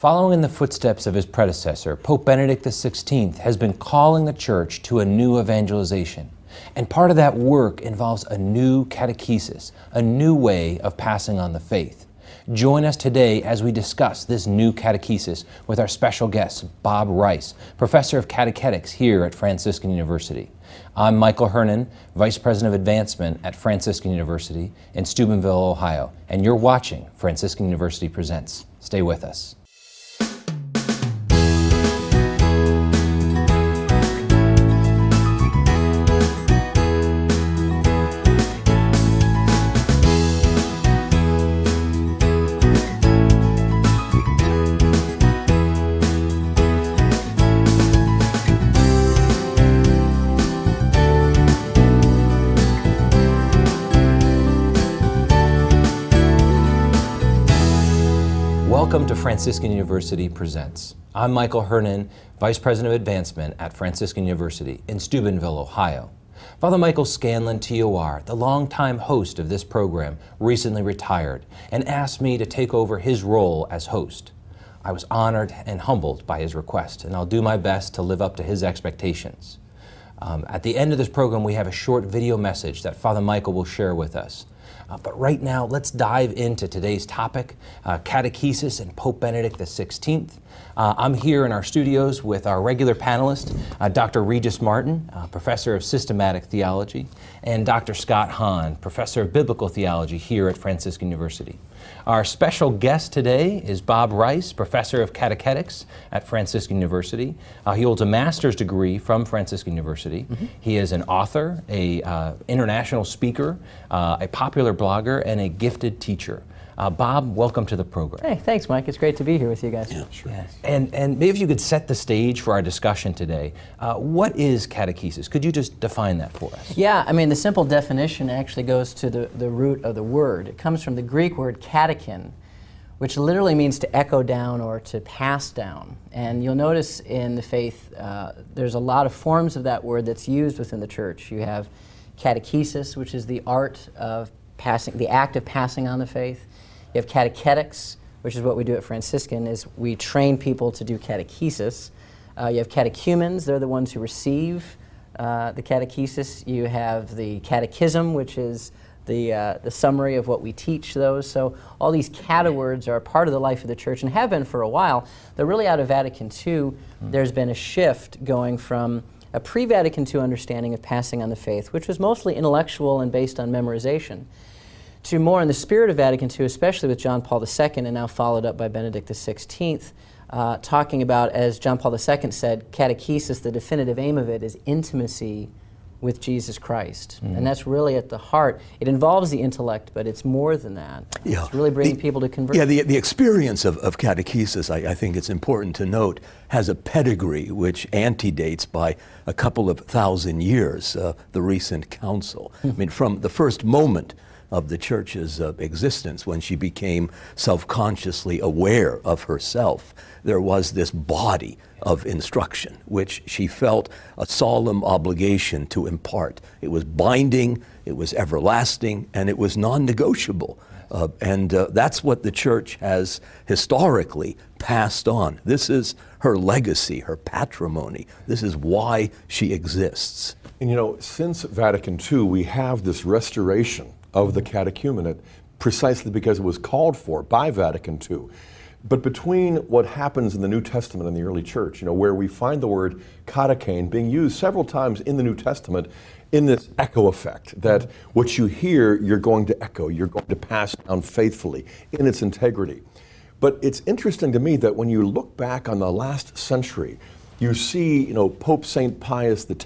Following in the footsteps of his predecessor, Pope Benedict XVI has been calling the Church to a new evangelization. And part of that work involves a new catechesis, a new way of passing on the faith. Join us today as we discuss this new catechesis with our special guest, Bob Rice, professor of catechetics here at Franciscan University. I'm Michael Hernon, Vice President of Advancement at Franciscan University in Steubenville, Ohio, and you're watching Franciscan University Presents. Stay with us. Franciscan University Presents. I'm Michael Hernon, Vice President of Advancement at Franciscan University in Steubenville, Ohio. Father Michael Scanlon, TOR, the longtime host of this program, recently retired and asked me to take over his role as host. I was honored and humbled by his request, and I'll do my best to live up to his expectations. Um, at the end of this program, we have a short video message that Father Michael will share with us. Uh, but right now, let's dive into today's topic uh, catechesis and Pope Benedict XVI. Uh, I'm here in our studios with our regular panelist, uh, Dr. Regis Martin, uh, professor of systematic theology, and Dr. Scott Hahn, professor of biblical theology here at Franciscan University. Our special guest today is Bob Rice, professor of catechetics at Franciscan University. Uh, he holds a master's degree from Franciscan University. Mm-hmm. He is an author, a uh, international speaker, uh, a popular blogger, and a gifted teacher. Uh, Bob, welcome to the program. Hey, thanks, Mike. It's great to be here with you guys. Yeah, sure. Yes. And, and maybe if you could set the stage for our discussion today. Uh, what is catechesis? Could you just define that for us? Yeah, I mean, the simple definition actually goes to the, the root of the word. It comes from the Greek word katechein, which literally means to echo down or to pass down. And you'll notice in the faith, uh, there's a lot of forms of that word that's used within the church. You have catechesis, which is the art of passing, the act of passing on the faith. You have catechetics, which is what we do at Franciscan, is we train people to do catechesis. Uh, you have catechumens, they're the ones who receive uh, the catechesis. You have the catechism, which is the, uh, the summary of what we teach those. So all these catewords are part of the life of the church and have been for a while. They're really out of Vatican II. Mm-hmm. There's been a shift going from a pre-Vatican II understanding of passing on the faith, which was mostly intellectual and based on memorization, to more in the spirit of Vatican II, especially with John Paul II, and now followed up by Benedict XVI, uh, talking about, as John Paul II said, catechesis, the definitive aim of it is intimacy with Jesus Christ. Mm. And that's really at the heart. It involves the intellect, but it's more than that. Yeah. It's really bringing the, people to conversion. Yeah, the, the experience of, of catechesis, I, I, think it's important to note, has a pedigree which antedates by a couple of thousand years, uh, the recent council. I mean, from the first moment of the church's uh, existence when she became self consciously aware of herself. There was this body of instruction which she felt a solemn obligation to impart. It was binding, it was everlasting, and it was non negotiable. Uh, and uh, that's what the church has historically passed on. This is her legacy, her patrimony. This is why she exists. And you know, since Vatican II, we have this restoration of the catechumenate precisely because it was called for by Vatican II. But between what happens in the New Testament and the early church, you know, where we find the word katechein being used several times in the New Testament in this echo effect, that what you hear, you're going to echo, you're going to pass down faithfully in its integrity. But it's interesting to me that when you look back on the last century, you see, you know, Pope St. Pius X,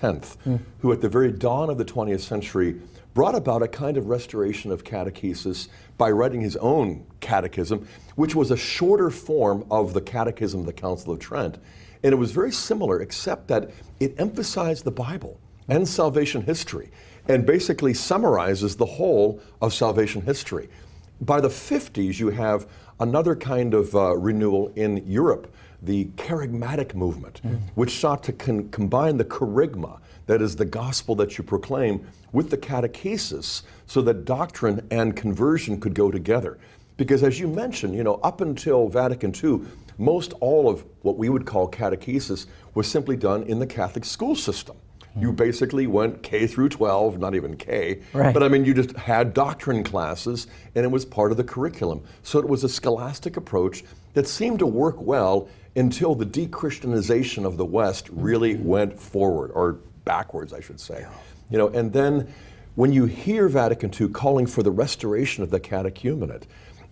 mm. who at the very dawn of the 20th century brought about a kind of restoration of catechesis by writing his own catechism, which was a shorter form of the Catechism of the Council of Trent. And it was very similar, except that it emphasized the Bible and salvation history and basically summarizes the whole of salvation history. By the 50s, you have another kind of uh, renewal in Europe, the kerygmatic movement, mm. which sought to con- combine the kerygma that is the gospel that you proclaim, with the catechesis so that doctrine and conversion could go together. Because as you mentioned, you know, up until Vatican II, most all of what we would call catechesis was simply done in the Catholic school system. You hmm. basically went K through 12, not even K, Right. but I mean, you just had doctrine classes and it was part of the curriculum. So it was a scholastic approach that seemed to work well until the de Christianization of the West really hmm. went forward, or backwards, I should say. You know, and then when you hear Vatican II calling for the restoration of the catechumenate,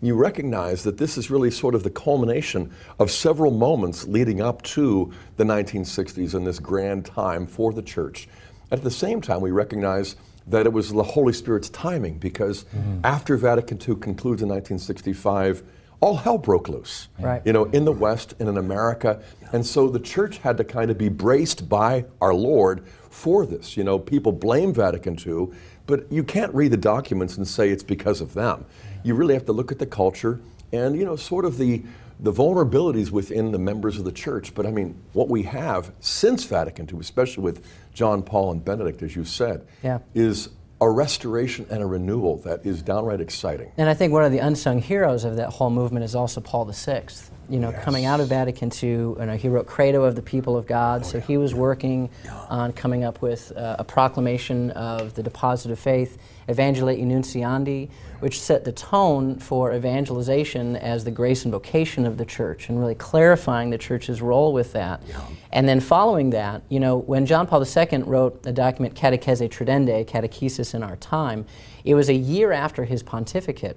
you recognize that this is really sort of the culmination of several moments leading up to the 1960s and this grand time for the church. At the same time, we recognize that it was the Holy Spirit's timing because mm-hmm. after Vatican II concludes in 1965, all hell broke loose. Right. You know, in the West and in America. And so the church had to kind of be braced by our Lord for this. You know, people blame Vatican II, but you can't read the documents and say it's because of them. You really have to look at the culture and, you know, sort of the the vulnerabilities within the members of the church. But I mean, what we have since Vatican II, especially with John Paul and Benedict, as you said, Yeah. is a restoration and a renewal that is downright exciting. And I think one of the unsung heroes of that whole movement is also Paul VI. You know, coming out of Vatican II, you know, he wrote Credo of the People of God, so he was working on coming up with uh, a proclamation of the deposit of faith, Evangelii Nuntiandi, which set the tone for evangelization as the grace and vocation of the church, and really clarifying the church's role with that. And then following that, you know, when John Paul II wrote the document Catechesi Tradendae, Catechesis in Our Time, it was a year after his pontificate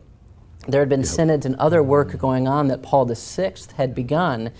there had been synods and other work going on that Paul VI had begun.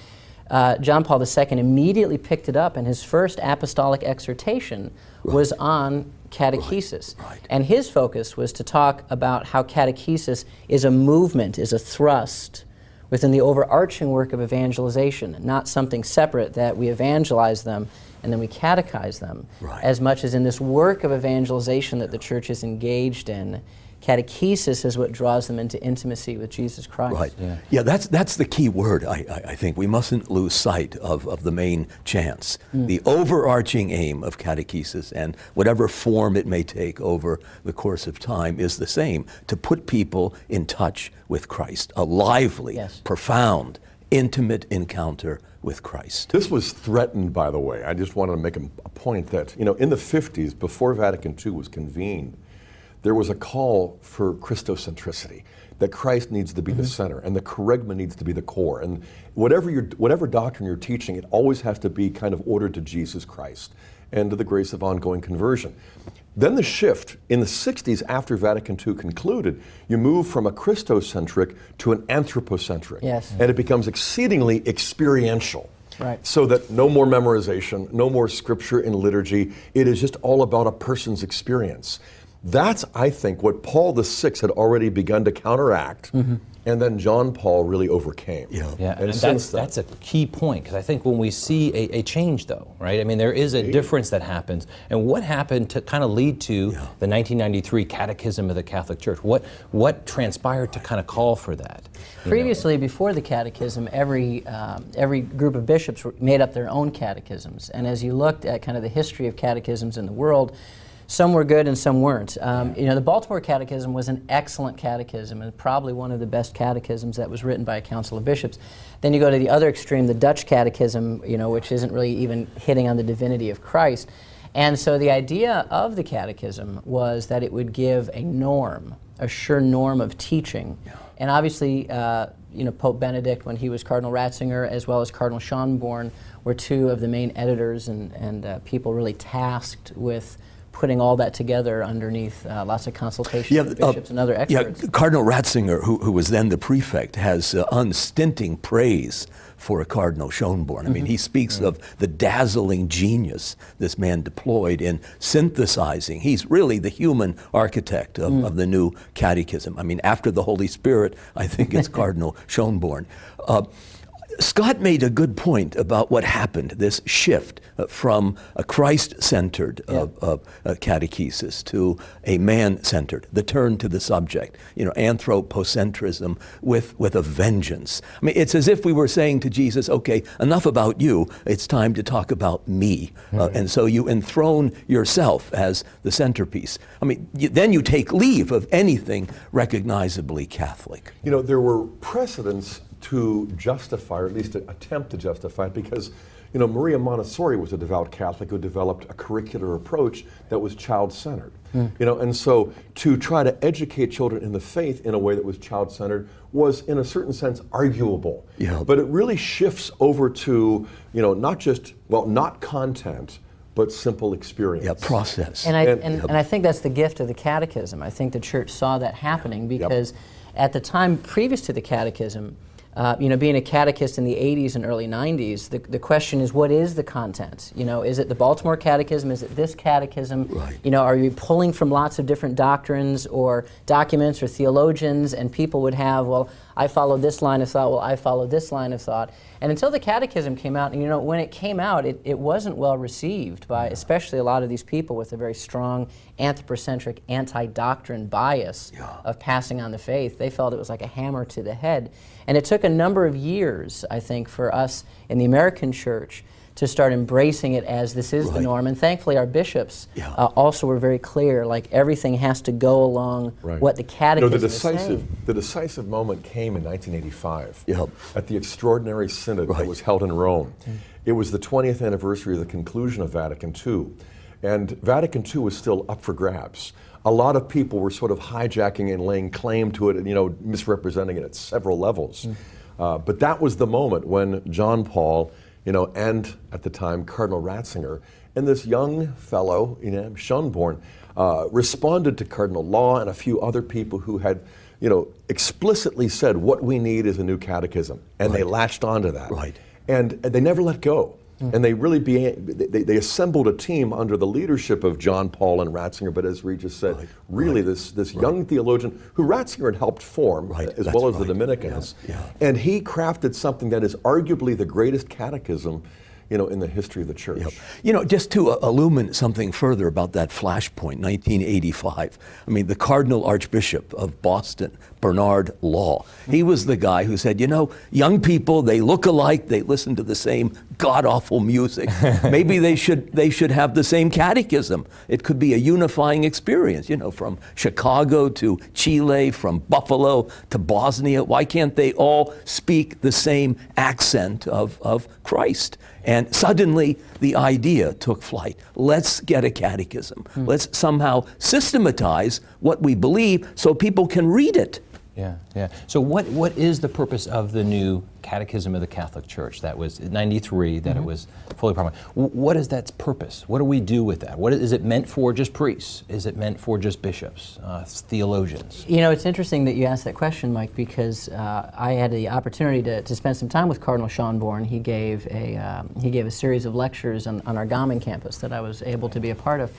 Uh, John Paul II immediately picked it up, and his first apostolic exhortation was on catechesis. Right. And his focus was to talk about how catechesis is a movement, is a thrust within the overarching work of evangelization, not something separate that we evangelize them and then we catechize them, Right. as much as in this work of evangelization that the church is engaged in. Catechesis is what draws them into intimacy with Jesus Christ. Right. Yeah, that's, that's the key word, I, I, I think. We mustn't lose sight of, of the main chance. Mm. The overarching aim of catechesis, and whatever form it may take over the course of time, is the same to put people in touch with Christ, a lively, Yes. profound, intimate encounter with Christ. This was threatened, by the way. I just wanted to make a, a point that, you know, in the 50s, before Vatican II was convened, there was a call for Christocentricity, that Christ needs to be the mm-hmm. center and the kerygma needs to be the core. And whatever, you whatever doctrine you're teaching, it always has to be kind of ordered to Jesus Christ and to the grace of ongoing conversion. Then the shift in the 60s after Vatican II concluded, you move from a Christocentric to an anthropocentric. Yes. And it becomes exceedingly experiential. Right. So that no more memorization, no more scripture and liturgy. It is just all about a person's experience. That's, I think, what Paul VI had already begun to counteract, and then John Paul really overcame. Yeah. Yeah, And and since that's, then- that's a key point because I think when we see a, a change, though, right? I mean, there is a difference that happens. And what happened to kind of lead to the 1993 Catechism of the Catholic Church? What what transpired to kind of call for that? you know? Previously, before the catechism, every, um, every group of bishops made up their own catechisms. And as you looked at kind of the history of catechisms in the world, some were good and some weren't. Um, you know, the Baltimore Catechism was an excellent catechism and probably one of the best catechisms that was written by a council of bishops. Then you go to the other extreme, the Dutch Catechism, you know, which isn't really even hitting on the divinity of Christ. And so the idea of the catechism was that it would give a norm, a sure norm of teaching. And obviously, uh, you know, Pope Benedict, when he was Cardinal Ratzinger, as well as Cardinal Schonborn, were two of the main editors and, and uh, people really tasked with putting all that together underneath uh, lots of consultation with uh, bishops and other experts. Yeah, Cardinal Ratzinger, who, who was then the prefect, has uh, unstinting praise for Cardinal Schonborn. I mean, he speaks of the dazzling genius this man deployed in synthesizing. He's really the human architect of, of the new catechism. I mean, after the Holy Spirit, I think it's Cardinal Schonborn. Scott made a good point about what happened, this shift uh, from a Christ centered uh, uh, uh, catechesis to a man centered, the turn to the subject, you know, anthropocentrism with, with a vengeance. I mean, it's as if we were saying to Jesus, okay, enough about you, it's time to talk about me. Uh, and so you enthrone yourself as the centerpiece. I mean, you, then you take leave of anything recognizably Catholic. You know, there were precedents to justify, or at least to attempt to justify it, because you know Maria Montessori was a devout Catholic who developed a curricular approach that was child-centered. Hmm. You know, and so to try to educate children in the faith in a way that was child-centered was, in a certain sense, arguable. Yeah. But it really shifts over to you know not just well not content, but simple experience. Yeah, process. And I, And- and, and I think that's the gift of the catechism. I think the church saw that happening because at the time previous to the catechism, uh, you know, being a catechist in the 80s and early 90s, the, the question is what is the content? You know, is it the Baltimore Catechism? Is it this catechism? Right. You know, are you pulling from lots of different doctrines or documents or theologians? And people would have, well, I follow this line of thought, well, I follow this line of thought. And until the catechism came out, and you know, when it came out, it, it wasn't well received by especially a lot of these people with a very strong anthropocentric, anti doctrine bias of passing on the faith. They felt it was like a hammer to the head. And it took a number of years, I think, for us in the American church to start embracing it as this is the norm. And thankfully, our bishops Yeah. uh, also were very clear like everything has to go along Right. what the You know, catechism the is saying. decisive, the decisive moment came in 1985 Yep. at the extraordinary synod that was held in Rome. It was the 20th anniversary of the conclusion of Vatican II, and Vatican II was still up for grabs. A lot of people were sort of hijacking and laying claim to it, and you know, misrepresenting it at several levels. Uh, but that was the moment when John Paul, you know, and at the time Cardinal Ratzinger, and this young fellow, you know, Schönborn, uh, responded to Cardinal Law and a few other people who had, you know, explicitly said what we need is a new catechism, and they latched onto that. Right. And, and they never let go. And they really be, they, they assembled a team under the leadership of John Paul and Ratzinger. But as Regis said, really this, this young theologian who Ratzinger had helped form, Right, as that's well as the. Dominicans, Yeah, yeah. and he crafted something that is arguably the greatest catechism, you know, in the history of the church. Yep. You know, just to uh, illumine something further about that flashpoint, 1985. I mean, the Cardinal Archbishop of Boston, Bernard Law, he was the guy who said, you know, young people, they look alike, they listen to the same god awful music. Maybe they should they should have the same catechism. It could be a unifying experience, you know, from Chicago to Chile, from Buffalo to Bosnia. Why can't they all speak the same accent of, of Christ? And suddenly the idea took flight. Let's get a catechism. Hmm. Let's somehow systematize what we believe so people can read it. Yeah, yeah. So, what, what is the purpose of the new Catechism of the Catholic Church? That was in 93, that it was fully promulgated. What is that purpose? What do we do with that? What is, is it meant for just priests? Is it meant for just bishops, uh, theologians? You know, it's interesting that you asked that question, Mike, because uh, I had the opportunity to, to spend some time with Cardinal Schönborn. He gave a um, he gave a series of lectures on, on our Gaming campus that I was able to be a part of.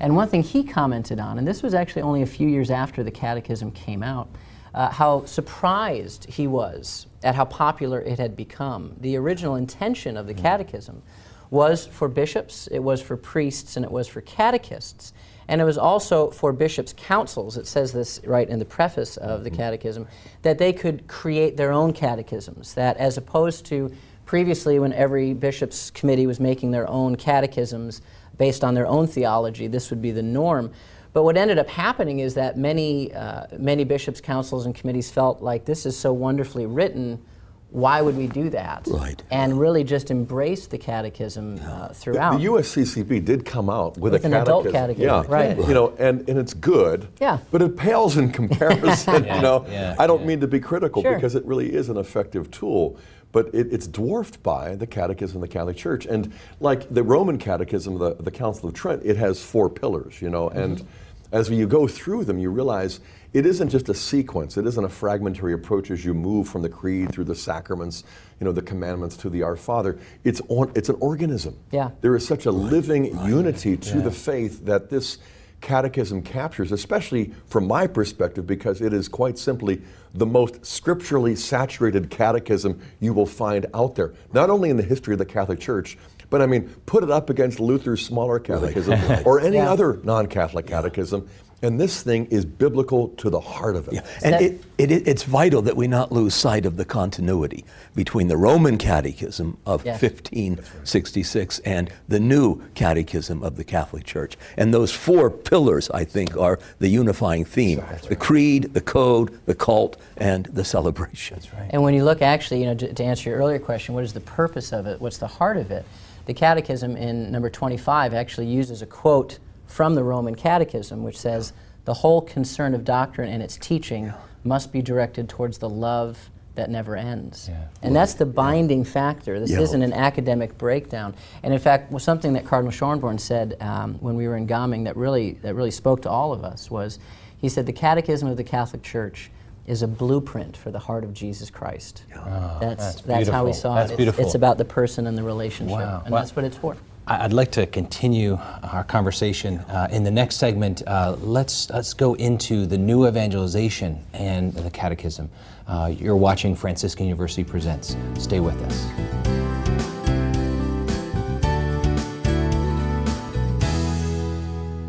And one thing he commented on, and this was actually only a few years after the Catechism came out, uh, how surprised he was at how popular it had become. The original intention of the Catechism was for bishops, it was for priests, and it was for catechists. And it was also for bishops' councils, it says this right in the preface of the catechism, that they could create their own catechisms. That as opposed to previously, when every bishop's committee was making their own catechisms based on their own theology, this would be the norm. But what ended up happening is that many, uh, many bishops' councils and committees felt like this is so wonderfully written. Why would we do that? Right. And really just embrace the catechism uh, throughout. the USCCB did come out with, With a an adult catechism. catechism, yeah, right. You know, and, and it's good. Yeah. But it pales in comparison. Yeah, you know, yeah, I don't yeah. mean to be critical Sure. because it really is an effective tool. But it, it's dwarfed by the Catechism of the Catholic Church, and like the Roman Catechism, the, the Council of Trent, it has four pillars. You know, and Mm-hmm. as you go through them, you realize it isn't just a sequence. It isn't a fragmentary approach as you move from the creed through the sacraments, you know, the commandments to the Our Father. It's on, it's an organism. Yeah. There is such a living unity to the faith that this catechism captures, especially from my perspective, because it is quite simply the most scripturally saturated catechism you will find out there, not only in the history of the Catholic Church. But I mean, put it up against Luther's smaller catechism or any Yeah. other non Catholic catechism, And this thing is biblical to the heart of it. Yeah. And that- it, it, it- it's vital that we not lose sight of the continuity between the Roman Catechism of Yes. 1566 and the new Catechism of the Catholic Church. And those four pillars, I think, are the unifying theme the creed, the code, the cult, and the celebration. That's right. And when you look actually, you know, to, to answer your earlier question, what is the purpose of it? What's the heart of it? The Catechism in number 25 actually uses a quote from the Roman Catechism, which says, "The whole concern of doctrine and its teaching must be directed towards the love that never ends." Yeah. And that's the binding factor. This Yeah. isn't an academic breakdown. And in fact, was something that Cardinal Schönborn said um, when we were in Gaming that really that really spoke to all of us was, he said, "The Catechism of the Catholic Church." Is a blueprint for the heart of Jesus Christ. that's Ah, that's that's, how we beautiful. saw That's it. It's- beautiful. It's, about the person and the relationship, Wow. and Well- that's what it's for. I'd like to continue our conversation uh, in the next segment. Uh, let's let's go into the new evangelization and the catechism. Uh, you're watching Franciscan University Presents. Stay with us.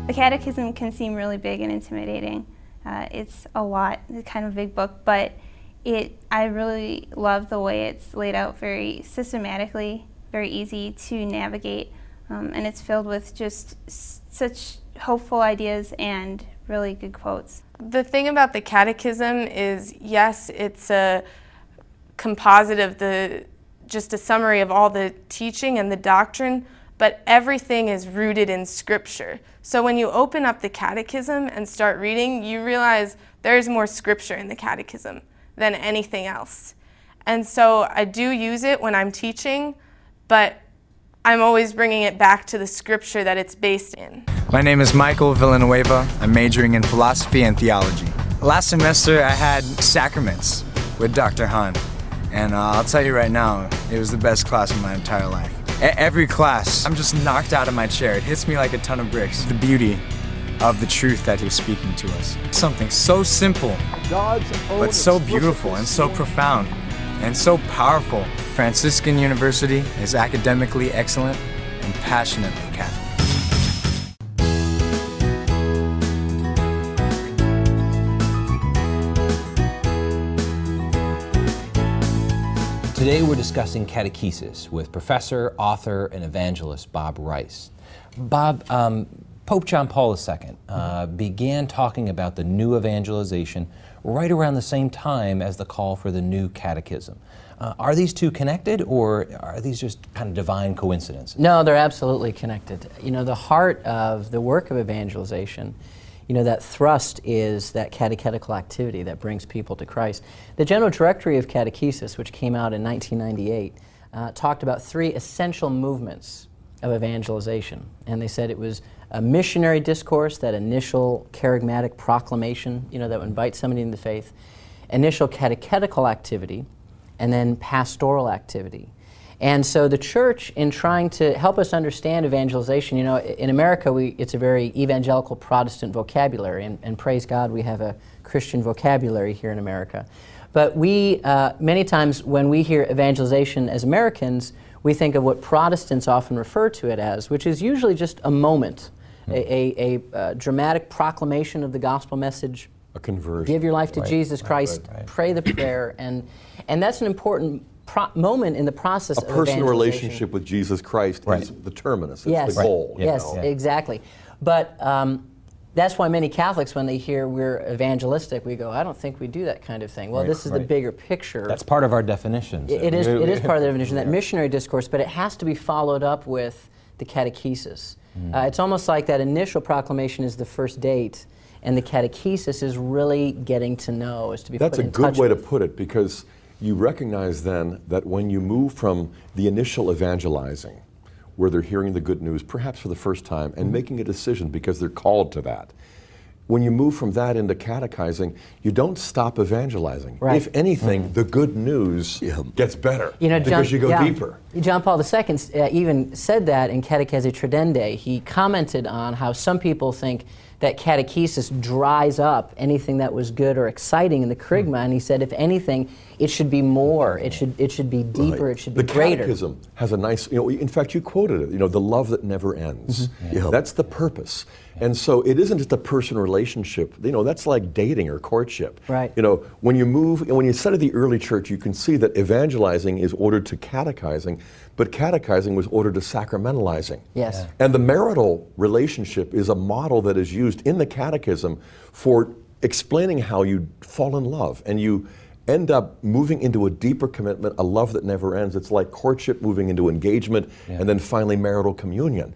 The Catechism can seem really big and intimidating. Uh, it's a lot, it's kind of a big book, but it I really love the way it's laid out very systematically, very easy to navigate, um, and it's filled with just s- such hopeful ideas and really good quotes. The thing about the catechism is yes, it's a composite of the just a summary of all the teaching and the doctrine, but everything is rooted in scripture. So when you open up the catechism and start reading, you realize there's more scripture in the catechism than anything else. And so I do use it when I'm teaching, but I'm always bringing it back to the scripture that it's based in. My name is Michael Villanueva. I'm majoring in philosophy and theology. Last semester, I had sacraments with Dr. Hahn. And uh, I'll tell you right now, it was the best class of my entire life. E- every class, I'm just knocked out of my chair. It hits me like a ton of bricks. The beauty of the truth that he's speaking to us. Something so simple, but so beautiful and so profound and so powerful. Franciscan University is academically excellent and passionately Catholic. Today we're discussing catechesis with professor, author, and evangelist Bob Rice. Bob, um, Pope John Paul II uh, began talking about the new evangelization right around the same time as the call for the new catechism. Uh, are these two connected, or are these just kind of divine coincidences? No, they're absolutely connected. You know, the heart of the work of evangelization, you know, that thrust is that catechetical activity that brings people to Christ. The General Directory of Catechesis, which came out in 1998, uh, talked about three essential movements of evangelization. And they said it was a missionary discourse, that initial kerygmatic proclamation, you know, that would invite somebody into faith, initial catechetical activity, and then pastoral activity. And so the church, in trying to help us understand evangelization, you know, in America, we, it's a very evangelical Protestant vocabulary, and, and praise God, we have a Christian vocabulary here in America. But we, uh, many times, when we hear evangelization as Americans, we think of what Protestants often refer to it as, which is usually just a moment, a, a, a, uh, dramatic proclamation of the gospel message, A conversion. give your life to Right, Jesus Christ, right, right. pray the prayer, and and that's an important pro- moment in the process a of personal relationship with Jesus Christ is the terminus. It's Yes, the goal. you yes, know. exactly. But um, that's why many Catholics, when they hear we're evangelistic, we go, "I don't think we do that kind of thing." Well, Right, this is the bigger picture. That's part of our definitions. It- it is. It is part of the definition that missionary discourse, but it has to be followed up with the catechesis. Mm. Uh, it's almost like that initial proclamation is the first date, and the catechesis is really getting to know, is to be That's a good way to put it because you recognize then that when you move from the initial evangelizing, where they're hearing the good news, perhaps for the first time, Mm-hmm. and making a decision because they're called to that. When you move from that into catechizing, you don't stop evangelizing. Right. If anything, the good news gets better You know, because John, you go yeah. deeper. John Paul II uh, even said that in Catechesi Tradendae. He commented on how some people think that catechesis dries up anything that was good or exciting in the Hmm. kerygma, and he said, if anything, It should be more. It should it should be deeper. Right. It should be the greater. catechism has a nice, you know, in fact, you quoted it, you know, the love that never ends. Mm-hmm. Yeah. That's the purpose. And so it isn't just a personal relationship, you know, that's like dating or courtship. Right. You know, when you move, and when you study the early church, you can see that evangelizing is ordered to catechizing, but catechizing was ordered to sacramentalizing. Yes. And the marital relationship is a model that is used in the catechism for explaining how you fall in love and you end up moving into a deeper commitment, a love that never ends. It's like courtship moving into engagement and then finally marital communion.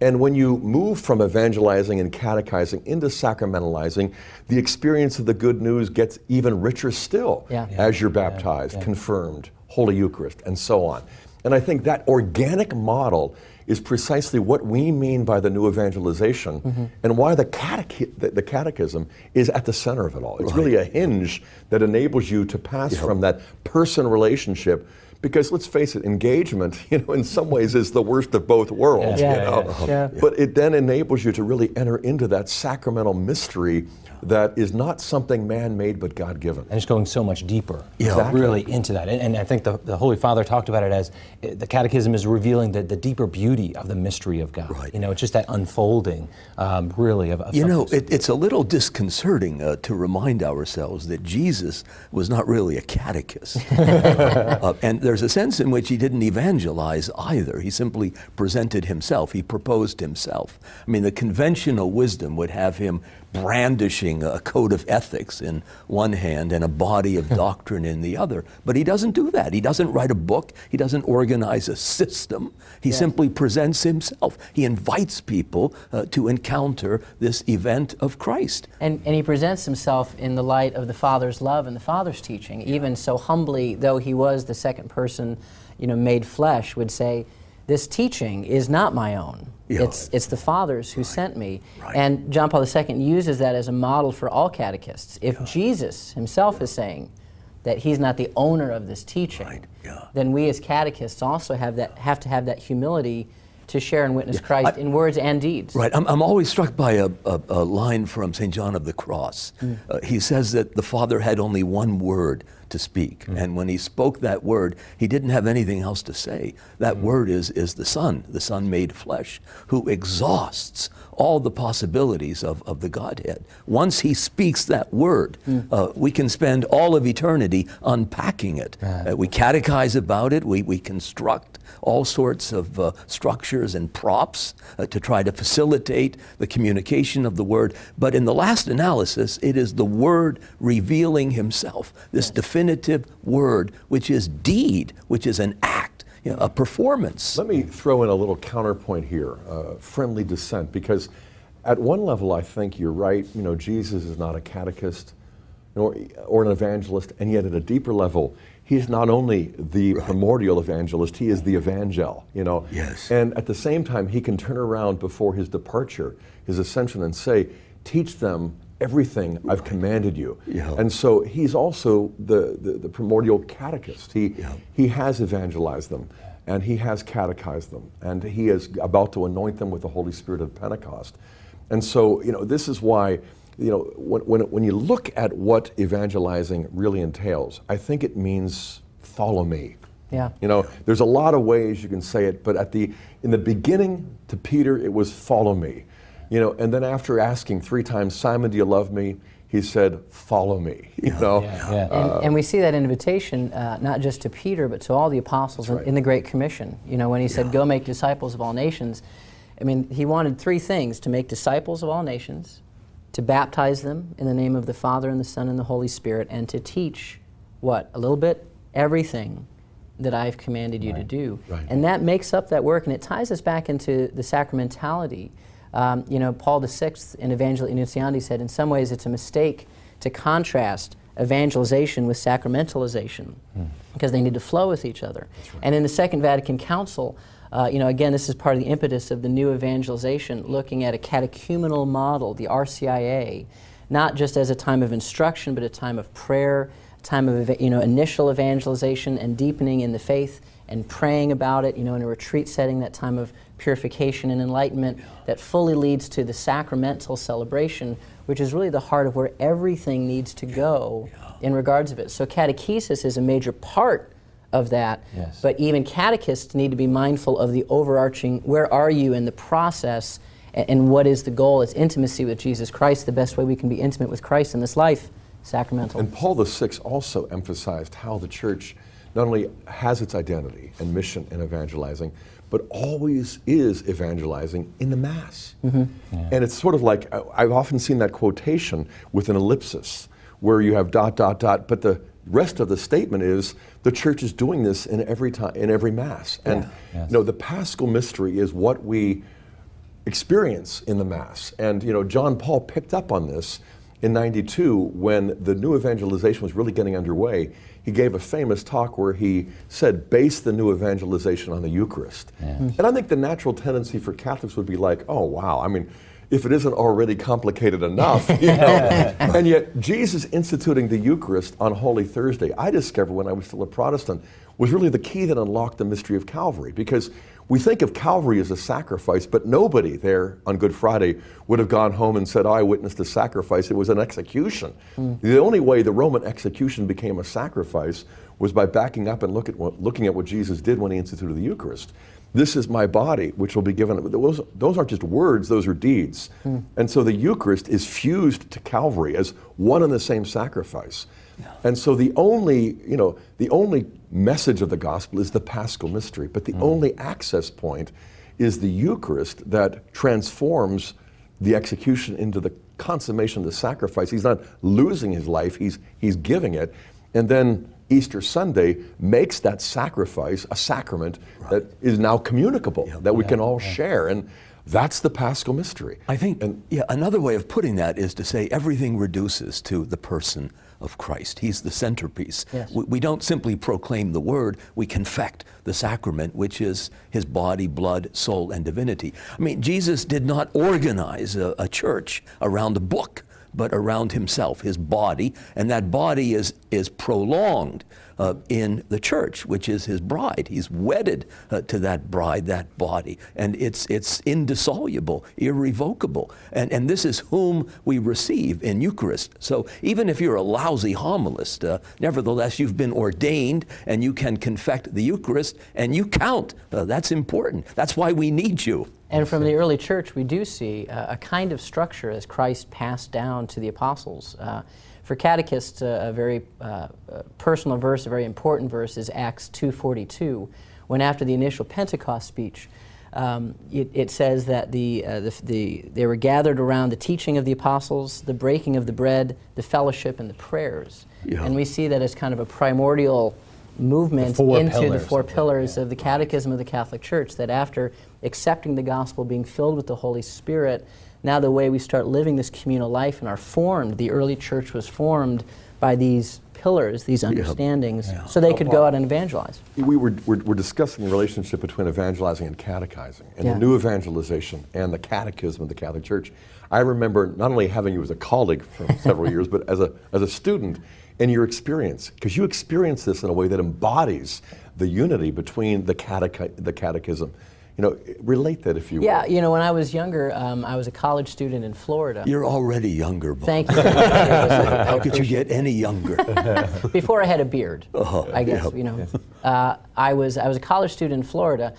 And when you move from evangelizing and catechizing into sacramentalizing, the experience of the good news gets even richer still Yeah. Yeah. as you're baptized, confirmed, Holy Eucharist, and so on. And I think that organic model is precisely what we mean by the new evangelization Mm-hmm. and why the, catechi- the, the catechism is at the center of it all. It's really a hinge that enables you to pass from that person relationship. Because let's face it, engagement, you know, in some ways is the worst of both worlds. Yeah, you know? yeah, yeah. But it then enables you to really enter into that sacramental mystery that is not something man made but God given. and it's going so much deeper, Yeah. Exactly. really into that. And, and I think the, the Holy Father talked about it as uh, the Catechism is revealing the, the deeper beauty of the mystery of God. Right. You know, it's just that unfolding, um, really, of, of You know, it, it's a little disconcerting uh, to remind ourselves that Jesus was not really a catechist. Uh, and there's a sense in which he didn't evangelize either. He simply presented himself, he proposed himself. I mean, the conventional wisdom would have him brandishing a code of ethics in one hand and a body of doctrine in the other. But he doesn't do that. He doesn't write a book, he doesn't organize a system. He simply presents himself. He invites people uh, to encounter this event of Christ. And, and he presents himself in the light of the Father's love and the Father's teaching. Even so humbly, though he was the second person, you know, made flesh, would say, "This teaching is not my own. Yeah. It's it's the Father's who sent me." Right. And John Paul II uses that as a model for all catechists. If Jesus himself is saying that he's not the owner of this teaching, Right, yeah. then we as catechists also have that have to have that humility to share and witness Christ in words and deeds. Right. I'm, I'm always struck by a, a, a line from St. John of the Cross. Uh, he says that the Father had only one word to speak. And when he spoke that word, he didn't have anything else to say. That word is, is the Son, the Son made flesh, who exhausts all the possibilities of, of the Godhead. Once he speaks that word, uh, we can spend all of eternity unpacking it. Uh, we catechize about it, we, we construct all sorts of uh, structures and props uh, to try to facilitate the communication of the Word. But in the last analysis, it is the Word revealing Himself, this definitive Word, which is deed, which is an act, you know, a performance. Let me throw in a little counterpoint here, uh, friendly dissent, because at one level I think you're right. You know, Jesus is not a catechist or, or an evangelist, and yet at a deeper level, he is not only the primordial evangelist, he is the evangel, you know. Yes. And at the same time, he can turn around before his departure, his ascension, and say, teach them everything I've commanded you. Yeah. And so he's also the, the, the primordial catechist. He, Yeah. he has evangelized them and he has catechized them and he is about to anoint them with the Holy Spirit of Pentecost. And so, you know, this is why, you know, when, when, when you look at what evangelizing really entails, I think it means follow me. Yeah. You know, there's a lot of ways you can say it, but at the in the beginning to Peter it was follow me. You know, and then after asking three times, Simon, do you love me? He said, follow me. You know, Yeah, yeah. And, and we see that invitation uh, not just to Peter, but to all the apostles in, in the Great Commission. You know, when he said, Go make disciples of all nations, I mean, he wanted three things to make disciples of all nations, to baptize them in the name of the Father and the Son and the Holy Spirit, and to teach what? A little bit? Everything that I've commanded you to do. Right. And that makes up that work, and it ties us back into the sacramentality. Um, you know, Paul VI in Evangelii Nuntiandi said, in some ways it's a mistake to contrast evangelization with sacramentalization because they need to flow with each other. And in the Second Vatican Council, uh, you know, again, this is part of the impetus of the new evangelization, looking at a catechumenal model, the RCIA, not just as a time of instruction, but a time of prayer, a time of you know initial evangelization and deepening in the faith, and praying about it. You know, in a retreat setting, that time of purification and enlightenment that fully leads to the sacramental celebration, which is really the heart of where everything needs to go in regards of it. So catechesis is a major part of that. Yes. But even catechists need to be mindful of the overarching where are you in the process a- and what is the goal? It's intimacy with Jesus Christ. The best way we can be intimate with Christ in this life, sacramental. And Paul VI also emphasized how the church not only has its identity and mission in evangelizing, but always is evangelizing in the Mass. Mm-hmm. And it's sort of like I've often seen that quotation with an ellipsis where you have dot, dot, dot, but the rest of the statement is the church is doing this in every time, in every Mass. And Yes. you know, the paschal mystery is what we experience in the Mass. And you know, John Paul picked up on this in 92 when the new evangelization was really getting underway. He gave a famous talk where he said, base the new evangelization on the Eucharist. And I think the natural tendency for Catholics would be like, oh, wow, I mean, if it isn't already complicated enough, you know. and yet, Jesus instituting the Eucharist on Holy Thursday, I discovered when I was still a Protestant, was really the key that unlocked the mystery of Calvary. Because we think of Calvary as a sacrifice, but nobody there on Good Friday would have gone home and said, oh, I witnessed a sacrifice. It was an execution. Mm. The only way the Roman execution became a sacrifice was by backing up and look at what, looking at what Jesus did when he instituted the Eucharist. This is my body, which will be given. Those, those aren't just words, those are deeds. Hmm. And so the Eucharist is fused to Calvary as one and the same sacrifice. And so the only, you know, the only message of the gospel is the paschal mystery, but the hmm. only access point is the Eucharist that transforms the execution into the consummation of the sacrifice. He's not losing his life, he's, he's giving it. And then Easter Sunday makes that sacrifice a sacrament that is now communicable, that we can all share. And that's the paschal mystery. I think, And yeah, another way of putting that is to say everything reduces to the person of Christ. He's the centerpiece. Yes. We, we don't simply proclaim the word, we confect the sacrament, which is his body, blood, soul, and divinity. I mean, Jesus did not organize a, a church around a book, but around himself, his body, and that body is, is prolonged uh, in the church, which is his bride. He's wedded uh, to that bride, that body, and it's, it's indissoluble, irrevocable. And, and this is whom we receive in Eucharist. So even if you're a lousy homilist, uh, nevertheless, you've been ordained and you can confect the Eucharist and you count. Uh, that's important. That's why we need you. And from the early church, we do see uh, a kind of structure as Christ passed down to the apostles. Uh, for catechists, uh, a very uh, uh, personal verse, a very important verse, is Acts 2.42, when after the initial Pentecost speech, um, it, it says that the, uh, the, the, they were gathered around the teaching of the apostles, the breaking of the bread, the fellowship, and the prayers. Yeah. And we see that as kind of a primordial movement The four into the four of it, pillars yeah. of the Catechism of the Catholic Church. That after accepting the gospel, being filled with the Holy Spirit, now the way we start living this communal life and are formed, the early church was formed by these pillars, these understandings, so they could go out and evangelize. we were, we're, we're discussing the relationship between evangelizing and catechizing, and Yeah. the new evangelization and the catechism of the Catholic Church. I remember not only having you as a colleague for several years, but as a, as a student and your experience, because you experience this in a way that embodies the unity between the, catechi- the catechism. You know, relate that if you will. Yeah, will. you know, when I was younger, um, I was a college student in Florida. You're already younger, Bob. Thank you. I How could you get any younger? before I had a beard, Uh-huh, I guess yeah. you know. Uh, I was I was a college student in Florida.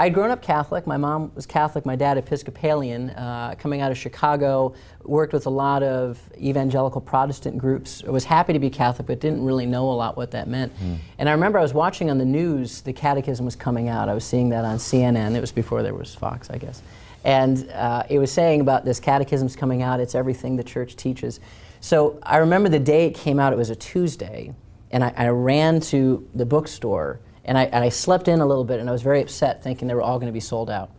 I'd grown up Catholic. My mom was Catholic. My dad Episcopalian. Uh, coming out of Chicago, worked with a lot of evangelical Protestant groups. I was happy to be Catholic, but didn't really know a lot what that meant. And I remember I was watching on the news. The Catechism was coming out. I was seeing that on CNN. It was before there was Fox, I guess. And uh, it was saying about this catechism's coming out. It's everything the church teaches. So I remember the day it came out. It was a Tuesday, and I, I ran to the bookstore and I, and I slept in a little bit, and I was very upset, thinking they were all going to be sold out.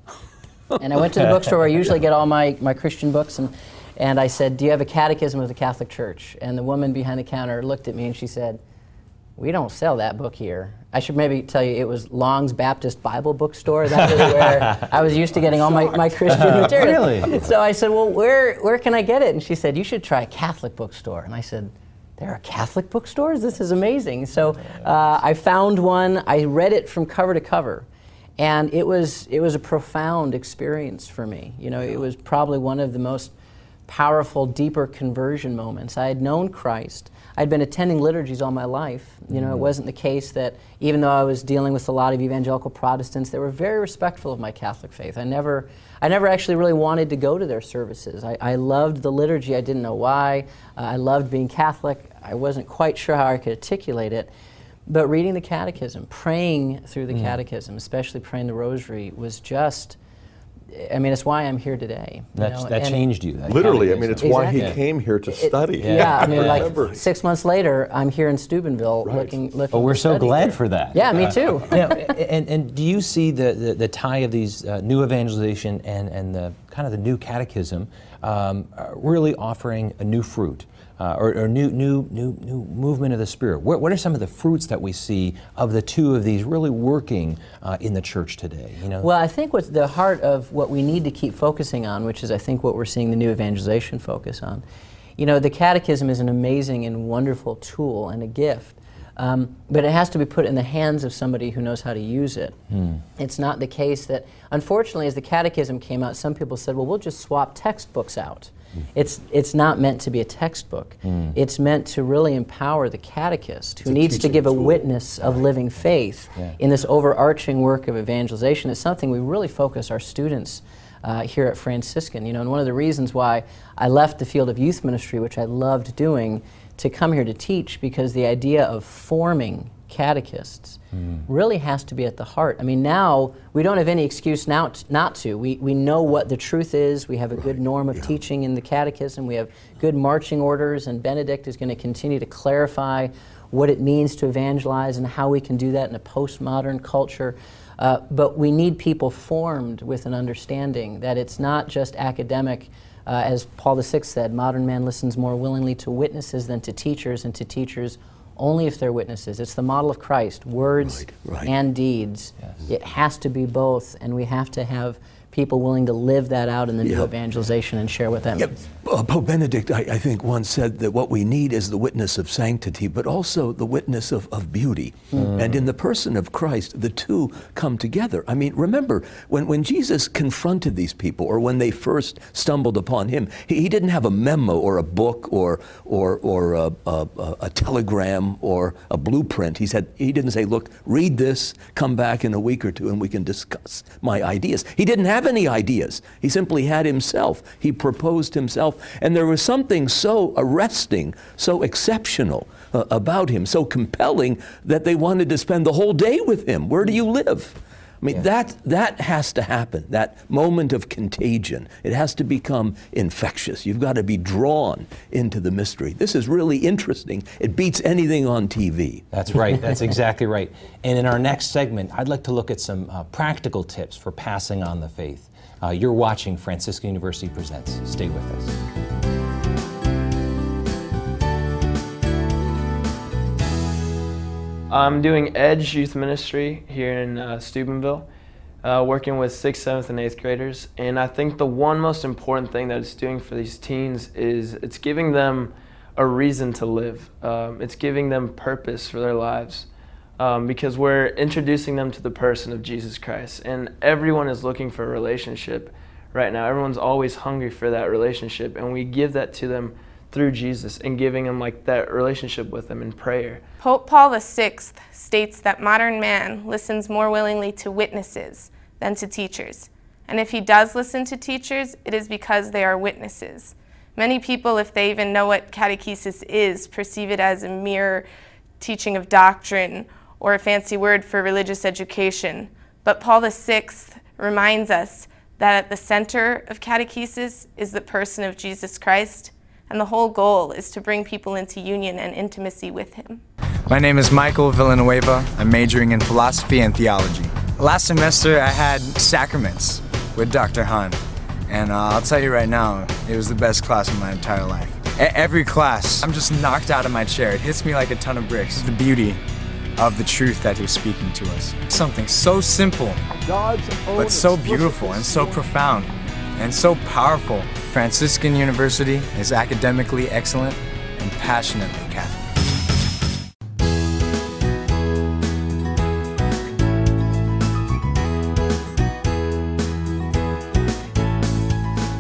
and I went to the bookstore where I usually get all my, my Christian books, and, and I said, "Do you have a Catechism of the Catholic Church?" And the woman behind the counter looked at me and she said, "We don't sell that book here." I should maybe tell you it was Long's Baptist Bible Bookstore. That was where I was used to getting all my, my Christian material. Really? So I said, "Well, where where can I get it?" And she said, "You should try a Catholic bookstore." And I said, there are Catholic bookstores? This is amazing. So uh, I found one, I read it from cover to cover. And it was, it was a profound experience for me. You know, it was probably one of the most powerful, deeper conversion moments. I had known Christ. I'd been attending liturgies all my life. You know, it wasn't the case that even though I was dealing with a lot of evangelical Protestants, they were very respectful of my Catholic faith. I never, I never actually really wanted to go to their services. I, I loved the liturgy. I didn't know why. Uh, I loved being Catholic. I wasn't quite sure how I could articulate it. But reading the catechism, praying through the catechism, especially praying the rosary, was just, I mean, it's why I'm here today. you That, know, that changed you. that Literally, I mean, catechism. it's why he Exactly. came here to study. Yeah, I mean, Remember. like six months later, I'm here in Steubenville looking, looking. Oh, we're to so study glad here. for that. Yeah, me too. You know, and, and do you see the, the, the tie of these uh, new evangelization and, and the kind of the new catechism um, uh, really offering a new fruit uh, or, or new, new, new, new movement of the Spirit? What, what are some of the fruits that we see of the two of these really working uh, in the church today? You know, Well, I think what's the heart of what we need to keep focusing on, which is I think what we're seeing the new evangelization focus on. You know, the catechism is an amazing and wonderful tool and a gift. Um, but it has to be put in the hands of somebody who knows how to use it. It's not the case that, unfortunately, as the catechism came out, some people said, well, we'll just swap textbooks out. It's, it's not meant to be a textbook. It's meant to really empower the catechist who needs to give a tool. witness of living faith Yeah. in this overarching work of evangelization. It's something we really focus our students uh, here at Franciscan. You know, and one of the reasons why I left the field of youth ministry, which I loved doing, to come here to teach, because the idea of forming catechists really has to be at the heart. I mean, now we don't have any excuse now t- not to. We, we know what the truth is. We have a good norm of teaching in the catechism. We have good marching orders, and Benedict is going to continue to clarify what it means to evangelize and how we can do that in a postmodern culture. Uh, but we need people formed with an understanding that it's not just academic. Uh, as Paul VI said, modern man listens more willingly to witnesses than to teachers, and to teachers only if they're witnesses. It's the model of Christ, words Right, right. and deeds. It has to be both, and we have to have people willing to live that out in the new evangelization and share what that Yeah, means. uh, Pope Benedict, I, I think, once said that what we need is the witness of sanctity, but also the witness of, of beauty. And in the person of Christ, the two come together. I mean, remember, when, when Jesus confronted these people, or when they first stumbled upon him, he, he didn't have a memo or a book or, or, or a, a, a- a telegram or a blueprint. He, said, he didn't say, Look, read this, come back in a week or two, and we can discuss my ideas. He didn't have any ideas. He simply had himself. He proposed himself. And there was something so arresting, so exceptional uh, about him, so compelling that they wanted to spend the whole day with him. Where do you live? I mean, that, that has to happen, that moment of contagion. It has to become infectious. You've got to be drawn into the mystery. This is really interesting. It beats anything on TV. That's right. That's exactly right. And in our next segment, I'd like to look at some uh, practical tips for passing on the faith. Uh, you're watching Franciscan University Presents. Stay with us. I'm doing Edge Youth Ministry here in uh, Steubenville, uh, working with sixth, seventh, and eighth graders. And I think the one most important thing that it's doing for these teens is it's giving them a reason to live. Um, it's giving them purpose for their lives um, because we're introducing them to the person of Jesus Christ. And everyone is looking for a relationship right now. Everyone's always hungry for that relationship, and we give that to them through Jesus and giving him like that relationship with Him in prayer. Pope Paul VI states that modern man listens more willingly to witnesses than to teachers. And if he does listen to teachers, it is because they are witnesses. Many people, if they even know what catechesis is, perceive it as a mere teaching of doctrine or a fancy word for religious education. But Paul VI reminds us that at the center of catechesis is the person of Jesus Christ, and the whole goal is to bring people into union and intimacy with him. My name is Michael Villanueva. I'm majoring in philosophy and theology. Last semester, I had sacraments with Dr. Hahn. And uh, I'll tell you right now, it was the best class of my entire life. E- every class, I'm just knocked out of my chair. It hits me like a ton of bricks. The beauty of the truth that he's speaking to us. Something so simple, but so beautiful and so profound and so powerful. Franciscan University is academically excellent and passionately Catholic.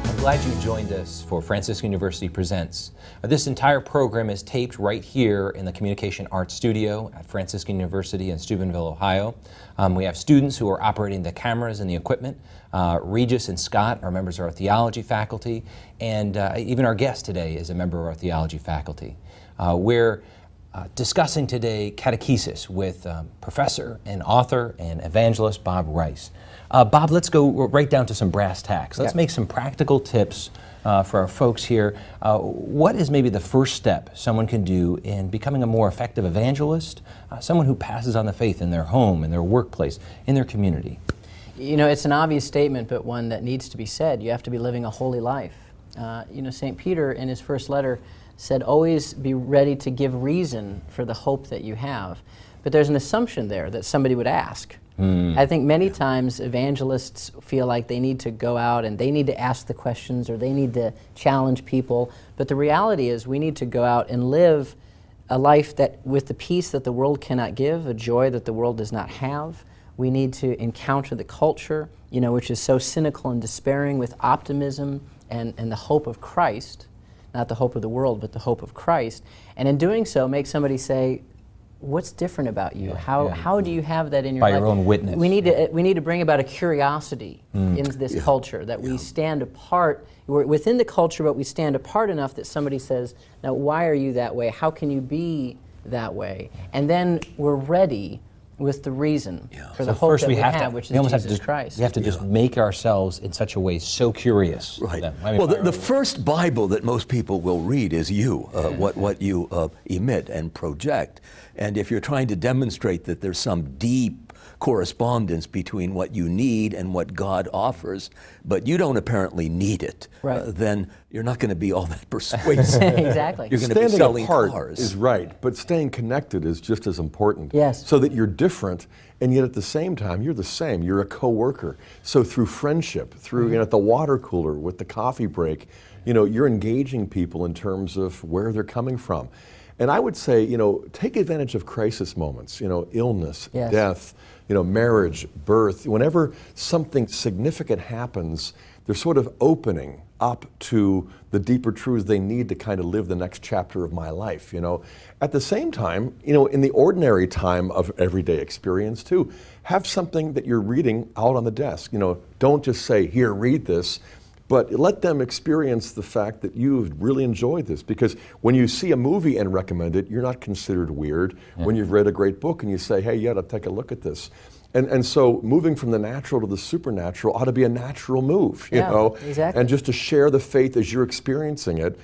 I'm glad you joined us for Franciscan University Presents. This entire program is taped right here in the Communication Arts Studio at Franciscan University in Steubenville, Ohio. Um, we have students who are operating the cameras and the equipment. Uh, Regis and Scott are members of our theology faculty, and uh, even our guest today is a member of our theology faculty. Uh, we're uh, discussing today catechesis with um, professor and author and evangelist Bob Rice. Uh, Bob, let's go right down to some brass tacks. Let's make some practical tips uh, for our folks here. Uh, what is maybe the first step someone can do in becoming a more effective evangelist, uh, someone who passes on the faith in their home, in their workplace, in their community? You know, it's an obvious statement, but one that needs to be said. You have to be living a holy life. Uh, you know, St. Peter in his first letter said, always be ready to give reason for the hope that you have. But there's an assumption there that somebody would ask. I think many times evangelists feel like they need to go out and they need to ask the questions or they need to challenge people. But the reality is, we need to go out and live a life that with the peace that the world cannot give, a joy that the world does not have. We need to encounter the culture, you know, which is so cynical and despairing with optimism and, and the hope of Christ, not the hope of the world, but the hope of Christ. And in doing so, make somebody say, What's different about you? how, yeah. how do you have that in your life? By life? your own witness. We need to, we need to bring about a curiosity mm. in this culture that we stand apart. We're within the culture, but we stand apart enough that somebody says, Now, why are you that way? How can you be that way? And then we're ready with the reason for the So hope first that we we have have, to, which is almost Jesus have to, Christ. We have to just make ourselves in such a way so curious. Right. that- I mean, well, the, the first Bible that most people will read is you, uh, what, what you uh, emit and project. And if you're trying to demonstrate that there's some deep correspondence between what you need and what God offers, but you don't apparently need it, Right. uh, then you're not going to be all that persuasive. exactly. You're going to be Standing selling apart cars. is right, but staying connected is just as important. Yes. So that you're different, and yet at the same time you're the same. You're a coworker. So through friendship, through Mm-hmm. you know, at the water cooler with the coffee break, you know, you're engaging people in terms of where they're coming from. And I would say, you know, take advantage of crisis moments. You know, illness, Yes. death, you know, marriage, birth. Whenever something significant happens, they're sort of opening up to the deeper truths they need to kind of live the next chapter of my life, you know. At the same time, you know, in the ordinary time of everyday experience too, have something that you're reading out on the desk. You know, don't just say, "Here, read this." But let them experience the fact that you've really enjoyed this. Because when you see a movie and recommend it, you're not considered weird. When you've read a great book and you say, hey, you ought to take a look at this. And, and so moving from the natural to the supernatural ought to be a natural move, you Yeah, know? exactly. And just to share the faith as you're experiencing it,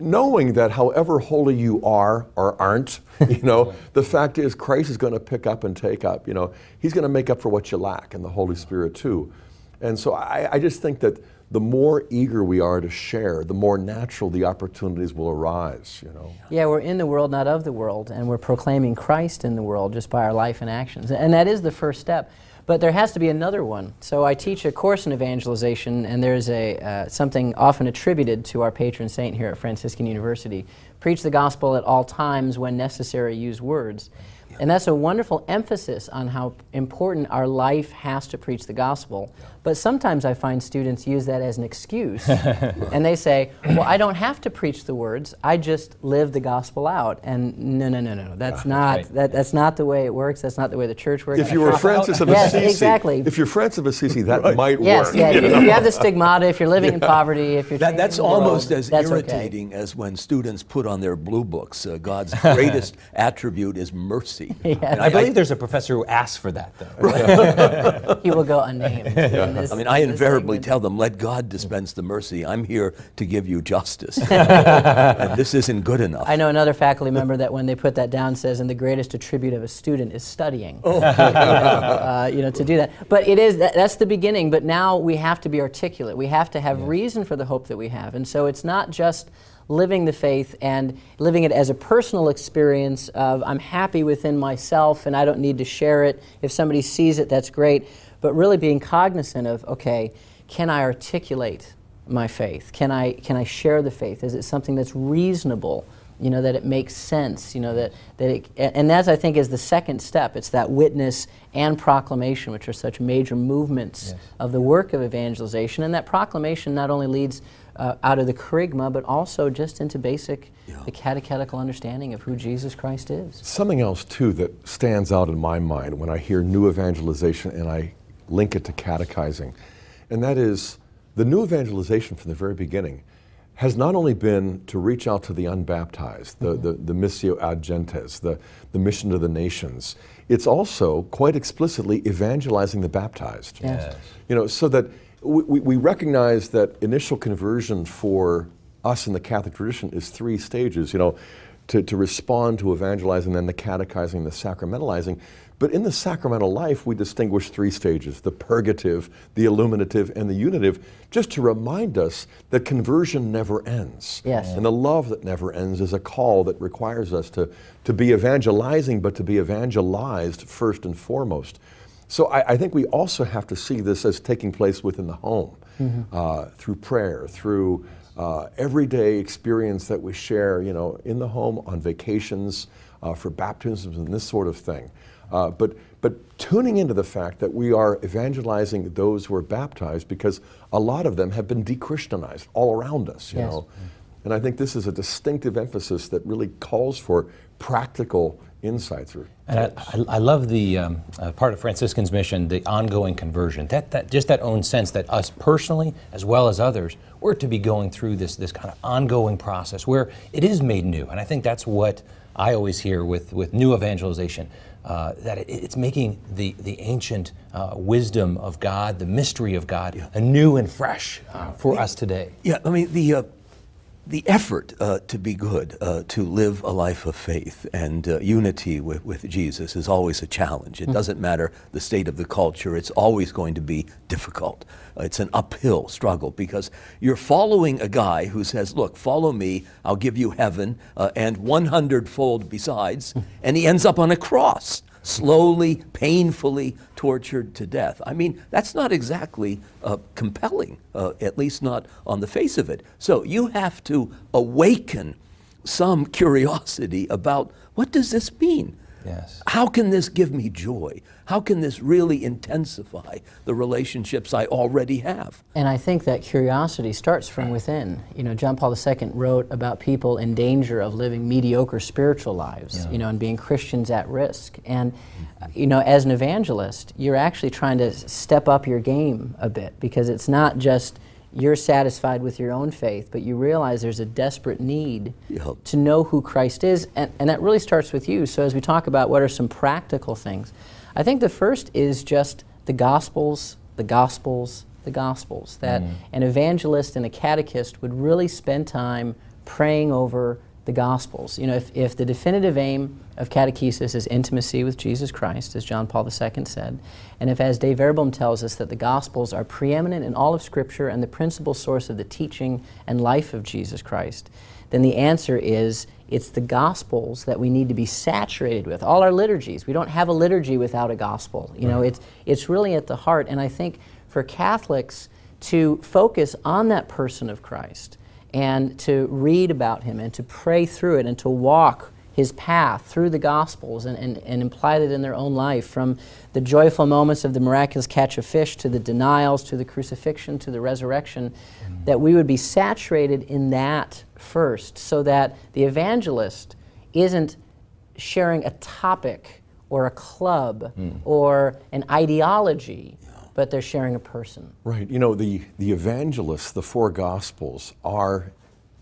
knowing that however holy you are or aren't, you know, the fact is Christ is going to pick up and take up, you know, he's going to make up for what you lack and the Holy Spirit too. And so I, I just think that the more eager we are to share, the more natural the opportunities will arise, you know. Yeah, we're in the world, not of the world, and we're proclaiming Christ in the world just by our life and actions. And that is the first step. But there has to be another one. So I teach a course in evangelization, and there's a uh, something often attributed to our patron saint here at Franciscan University: preach the gospel at all times, when necessary, use words. And that's a wonderful emphasis on how important our life has to preach the gospel. But sometimes I find students use that as an excuse. and they say, Well, I don't have to preach the words, I just live the gospel out. And no, no, no, no, no. That's, not, right. that, that's not the way it works. That's not the way the church works. If you were Francis of Assisi, Yes, Assisi, exactly. if you're Francis of Assisi, that might Yes, work. yeah. you If know? you have the stigmata, if you're living in poverty, if you're that, That's in the world, almost as that's okay. irritating as when students put on their blue books, uh, God's greatest attribute is mercy. And I believe there's a professor who asks for that, though. He will go unnamed. In this- I mean, I invariably segment. tell them, let God dispense the mercy. I'm here to give you justice. and this isn't good enough. I know another faculty member that when they put that down says, and the greatest attribute of a student is studying. Oh. uh, you know, to do that. But it is, that, that's the beginning, but now we have to be articulate. We have to have reason for the hope that we have. And so it's not just living the faith and living it as a personal experience of I'm happy within myself and I don't need to share it. If somebody sees it, that's great. But really being cognizant of, okay, can I articulate my faith? Can I, can I share the faith? Is it something that's reasonable You know that it makes sense. You know that that it, and that I think is the second step. It's that witness and proclamation, which are such major movements Yes. of the work of evangelization. And that proclamation not only leads uh, out of the kerygma, but also just into basic the catechetical understanding of who Jesus Christ is. Something else, too, that stands out in my mind when I hear new evangelization and I link it to catechizing, and that is the new evangelization from the very beginning has not only been to reach out to the unbaptized, the, mm-hmm. the, the missio ad gentes, the, the mission to the nations, it's also quite explicitly evangelizing the baptized. Yes. You know, so that we, we- we recognize that initial conversion for us in the Catholic tradition is three stages, you know, to, to respond to evangelizing, then the catechizing, the sacramentalizing. But in the sacramental life, we distinguish three stages the purgative, the illuminative, and the unitive, just to remind us that conversion never ends. Yes. And the love that never ends is a call that requires us to, to be evangelizing, but to be evangelized first and foremost. So I, I think we also have to see this as taking place within the home uh, through prayer, through uh, everyday experience that we share, you know, in the home, on vacations, uh, for baptisms and this sort of thing. Uh, but, but tuning into the fact that we are evangelizing those who are baptized because a lot of them have been de-Christianized all around us, you Yes. know. And I think this is a distinctive emphasis that really calls for practical insights or And I, I, I love the um, uh, part of Franciscan's mission, the ongoing conversion. That, that just that own sense that us personally, as well as others, we're to be going through this this kind of ongoing process where it is made new. And I think that's what I always hear with with new evangelization. Uh, that it, it's making the, the ancient uh, wisdom of God, the mystery of God, anew and fresh uh, for us today. Yeah, I mean, the, uh, the effort uh, to be good, uh, to live a life of faith and uh, unity with, with Jesus is always a challenge. It doesn't matter the state of the culture, it's always going to be difficult. Uh, it's an uphill struggle because you're following a guy who says, Look, follow me, I'll give you heaven uh, and 100 fold besides, and he ends up on a cross slowly, painfully tortured to death. I mean, that's not exactly uh, compelling, uh, at least not on the face of it. So you have to awaken some curiosity about what does this mean? Yes. How can this give me joy? How can this really intensify the relationships I already have? And I think that curiosity starts from within. You know, John Paul II wrote about people in danger of living mediocre spiritual lives, you know, and being Christians at risk. And, you know, as an evangelist, you're actually trying to step up your game a bit because it's not just you're satisfied with your own faith, but you realize there's a desperate need Yeah. to know who Christ is. And, and that really starts with you. So, as we talk about what are some practical things, I think the first is just the Gospels, the Gospels, the Gospels. That mm. an evangelist and a catechist would really spend time praying over the Gospels. You know, if, if the definitive aim of catechesis is intimacy with Jesus Christ, as John Paul II said, and if, as Dei Verbum tells us, that the Gospels are preeminent in all of Scripture and the principal source of the teaching and life of Jesus Christ, then the answer is it's the Gospels that we need to be saturated with. All our liturgies, we don't have a liturgy without a Gospel. You know, it's, it's really at the heart. And I think for Catholics to focus on that person of Christ and to read about him and to pray through it and to walk his path through the Gospels and, and, and imply that in their own life from the joyful moments of the miraculous catch of fish to the denials to the crucifixion to the resurrection, mm. that we would be saturated in that first so that the evangelist isn't sharing a topic or a club mm. or an ideology, but they're sharing a person. Right. You know, the, the evangelists, the four gospels, are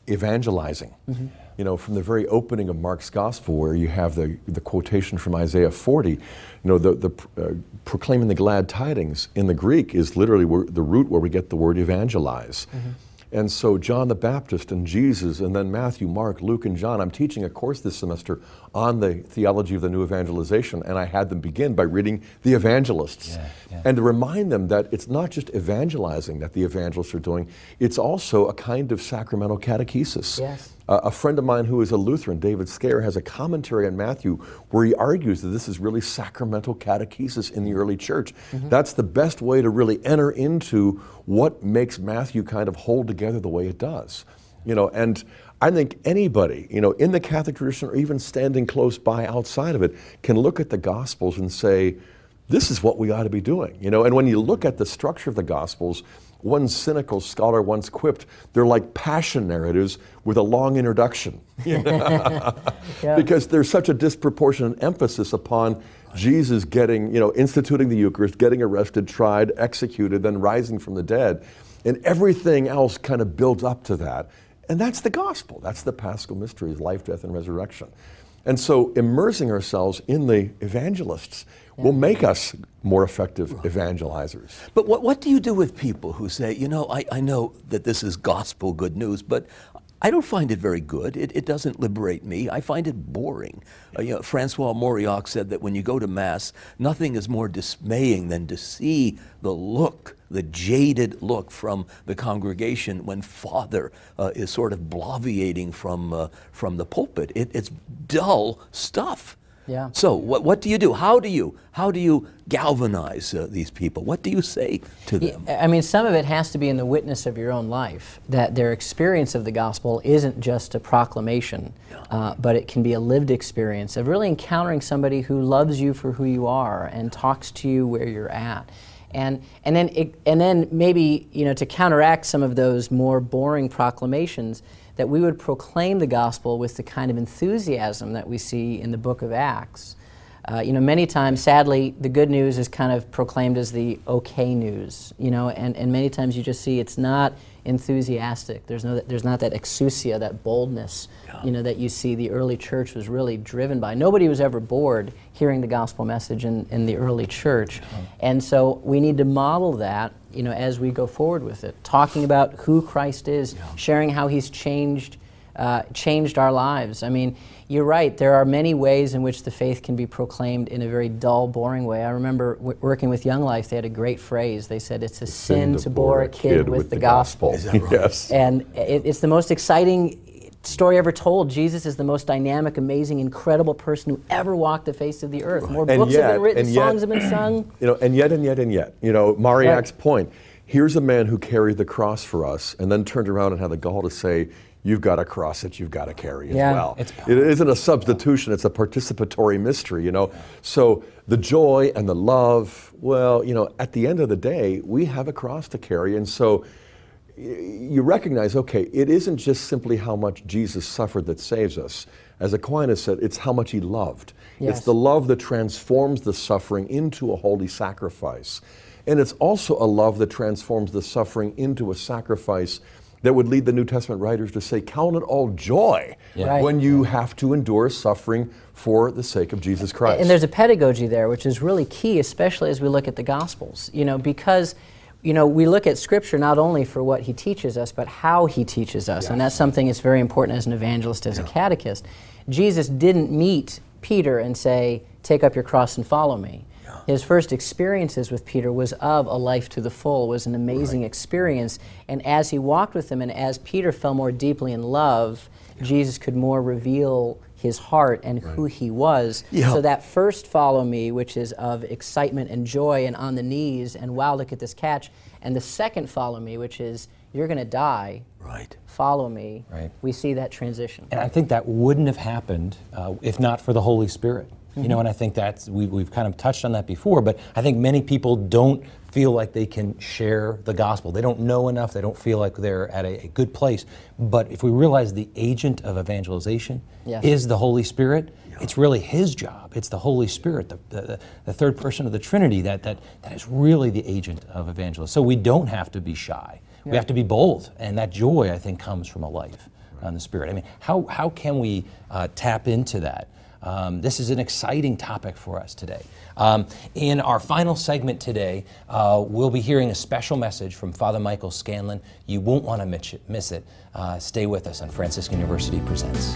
evangelizing. You know, from the very opening of Mark's gospel, where you have the, the quotation from Isaiah 40, you know, the, the uh, proclaiming the glad tidings in the Greek is literally where, the root where we get the word evangelize. And so, John the Baptist and Jesus, and then Matthew, Mark, Luke, and John. I'm teaching a course this semester on the theology of the new evangelization, and I had them begin by reading the evangelists Yeah, yeah. and to remind them that it's not just evangelizing that the evangelists are doing, it's also a kind of sacramental catechesis. Yes. Uh, a friend of mine who is a Lutheran, David Scaer, has a commentary on Matthew where he argues that this is really sacramental catechesis in the early church. That's the best way to really enter into what makes Matthew kind of hold together the way it does. You know, and I think anybody, you know, in the Catholic tradition or even standing close by outside of it, can look at the Gospels and say, this is what we ought to be doing. You know, and when you look at the structure of the Gospels, one cynical scholar once quipped, they're like passion narratives with a long introduction. yeah. Because there's such a disproportionate emphasis upon Jesus getting, you know, instituting the Eucharist, getting arrested, tried, executed, then rising from the dead. And everything else kind of builds up to that. And that's the gospel. That's the paschal mysteries, life, death, and resurrection. And so immersing ourselves in the evangelists will make us more effective evangelizers. But what, what do you do with people who say, you know, I, I know that this is gospel good news, but I don't find it very good. It, it doesn't liberate me. I find it boring. Uh, you know, Francois Mauriac said that when you go to Mass, nothing is more dismaying than to see the look, the jaded look from the congregation when Father uh, is sort of bloviating from, uh, from the pulpit. It, it's dull stuff. Yeah. So what, what do you do? How do you how do you galvanize uh, these people? What do you say to them? Yeah, I mean, some of it has to be in the witness of your own life. That their experience of the gospel isn't just a proclamation, uh, but it can be a lived experience of really encountering somebody who loves you for who you are and talks to you where you're at. And, and, then it, and then maybe you know to counteract some of those more boring proclamations, that we would proclaim the gospel with the kind of enthusiasm that we see in the book of Acts. Uh, you know, many times, sadly, the good news is kind of proclaimed as the okay news, you know, and, and many times you just see it's not enthusiastic. There's, no, there's not that exousia, that boldness, yeah. you know, that you see the early church was really driven by. Nobody was ever bored hearing the gospel message in, in the early church. Yeah. And so we need to model that you know, as we go forward with it, talking about who Christ is, yeah. sharing how He's changed, uh, changed our lives. I mean, you're right. There are many ways in which the faith can be proclaimed in a very dull, boring way. I remember w- working with Young Life; they had a great phrase. They said, "It's a sin, sin, to bore a kid, kid with, with, the, gospel." gospel. Right? Yes. And it, it's the most exciting story ever told. Jesus is the most dynamic, amazing, incredible person who ever walked the face of the earth. More and books yet, have been written, songs have been sung. You know, and yet and yet and yet. You know, Mauriac's right. point. Here's a man who carried the cross for us, and then turned around and had the gall to say, "You've got a cross that you've got to carry as yeah, well." it isn't a substitution; it's a participatory mystery. You know, so the joy and the love. Well, you know, at the end of the day, we have a cross to carry, and so you recognize, okay, it isn't just simply how much Jesus suffered that saves us. As Aquinas said, it's how much he loved. Yes. It's the love that transforms the suffering into a holy sacrifice. And it's also a love that transforms the suffering into a sacrifice that would lead the New Testament writers to say, Count it all joy yeah. right. when you have to endure suffering for the sake of Jesus Christ. And there's a pedagogy there, which is really key, especially as we look at the Gospels. You know, because you know, we look at Scripture not only for what He teaches us, but how He teaches us. Yes. And that's something that's very important as an evangelist, as yeah. a catechist. Jesus didn't meet Peter and say, Take up your cross and follow me. His first experiences with Peter was of a life to the full, was an amazing right. experience. And as he walked with him and as Peter fell more deeply in love, yeah. Jesus could more reveal his heart and right. who he was. Yeah. So that first follow me, which is of excitement and joy and on the knees and wow, look at this catch. And the second follow me, which is you're going to die. Right. Follow me. Right. We see that transition. And I think that wouldn't have happened uh, if not for the Holy Spirit. Mm-hmm. You know, and I think that's we, we've kind of touched on that before. But I think many people don't feel like they can share the gospel. They don't know enough. They don't feel like they're at a, a good place. But if we realize the agent of evangelization yes. is the Holy Spirit, yeah. it's really His job. It's the Holy Spirit, the, the, the, third person of the Trinity, that, that, that is really the agent of evangelism. So we don't have to be shy. Yeah. We have to be bold. And that joy, I think, comes from a life on the Spirit. I mean, how, how can we uh, tap into that? Um, this is an exciting topic for us today. Um, in our final segment today, uh, we'll be hearing a special message from Father Michael Scanlon. You won't want to miss it. Uh, stay with us on Franciscan University Presents.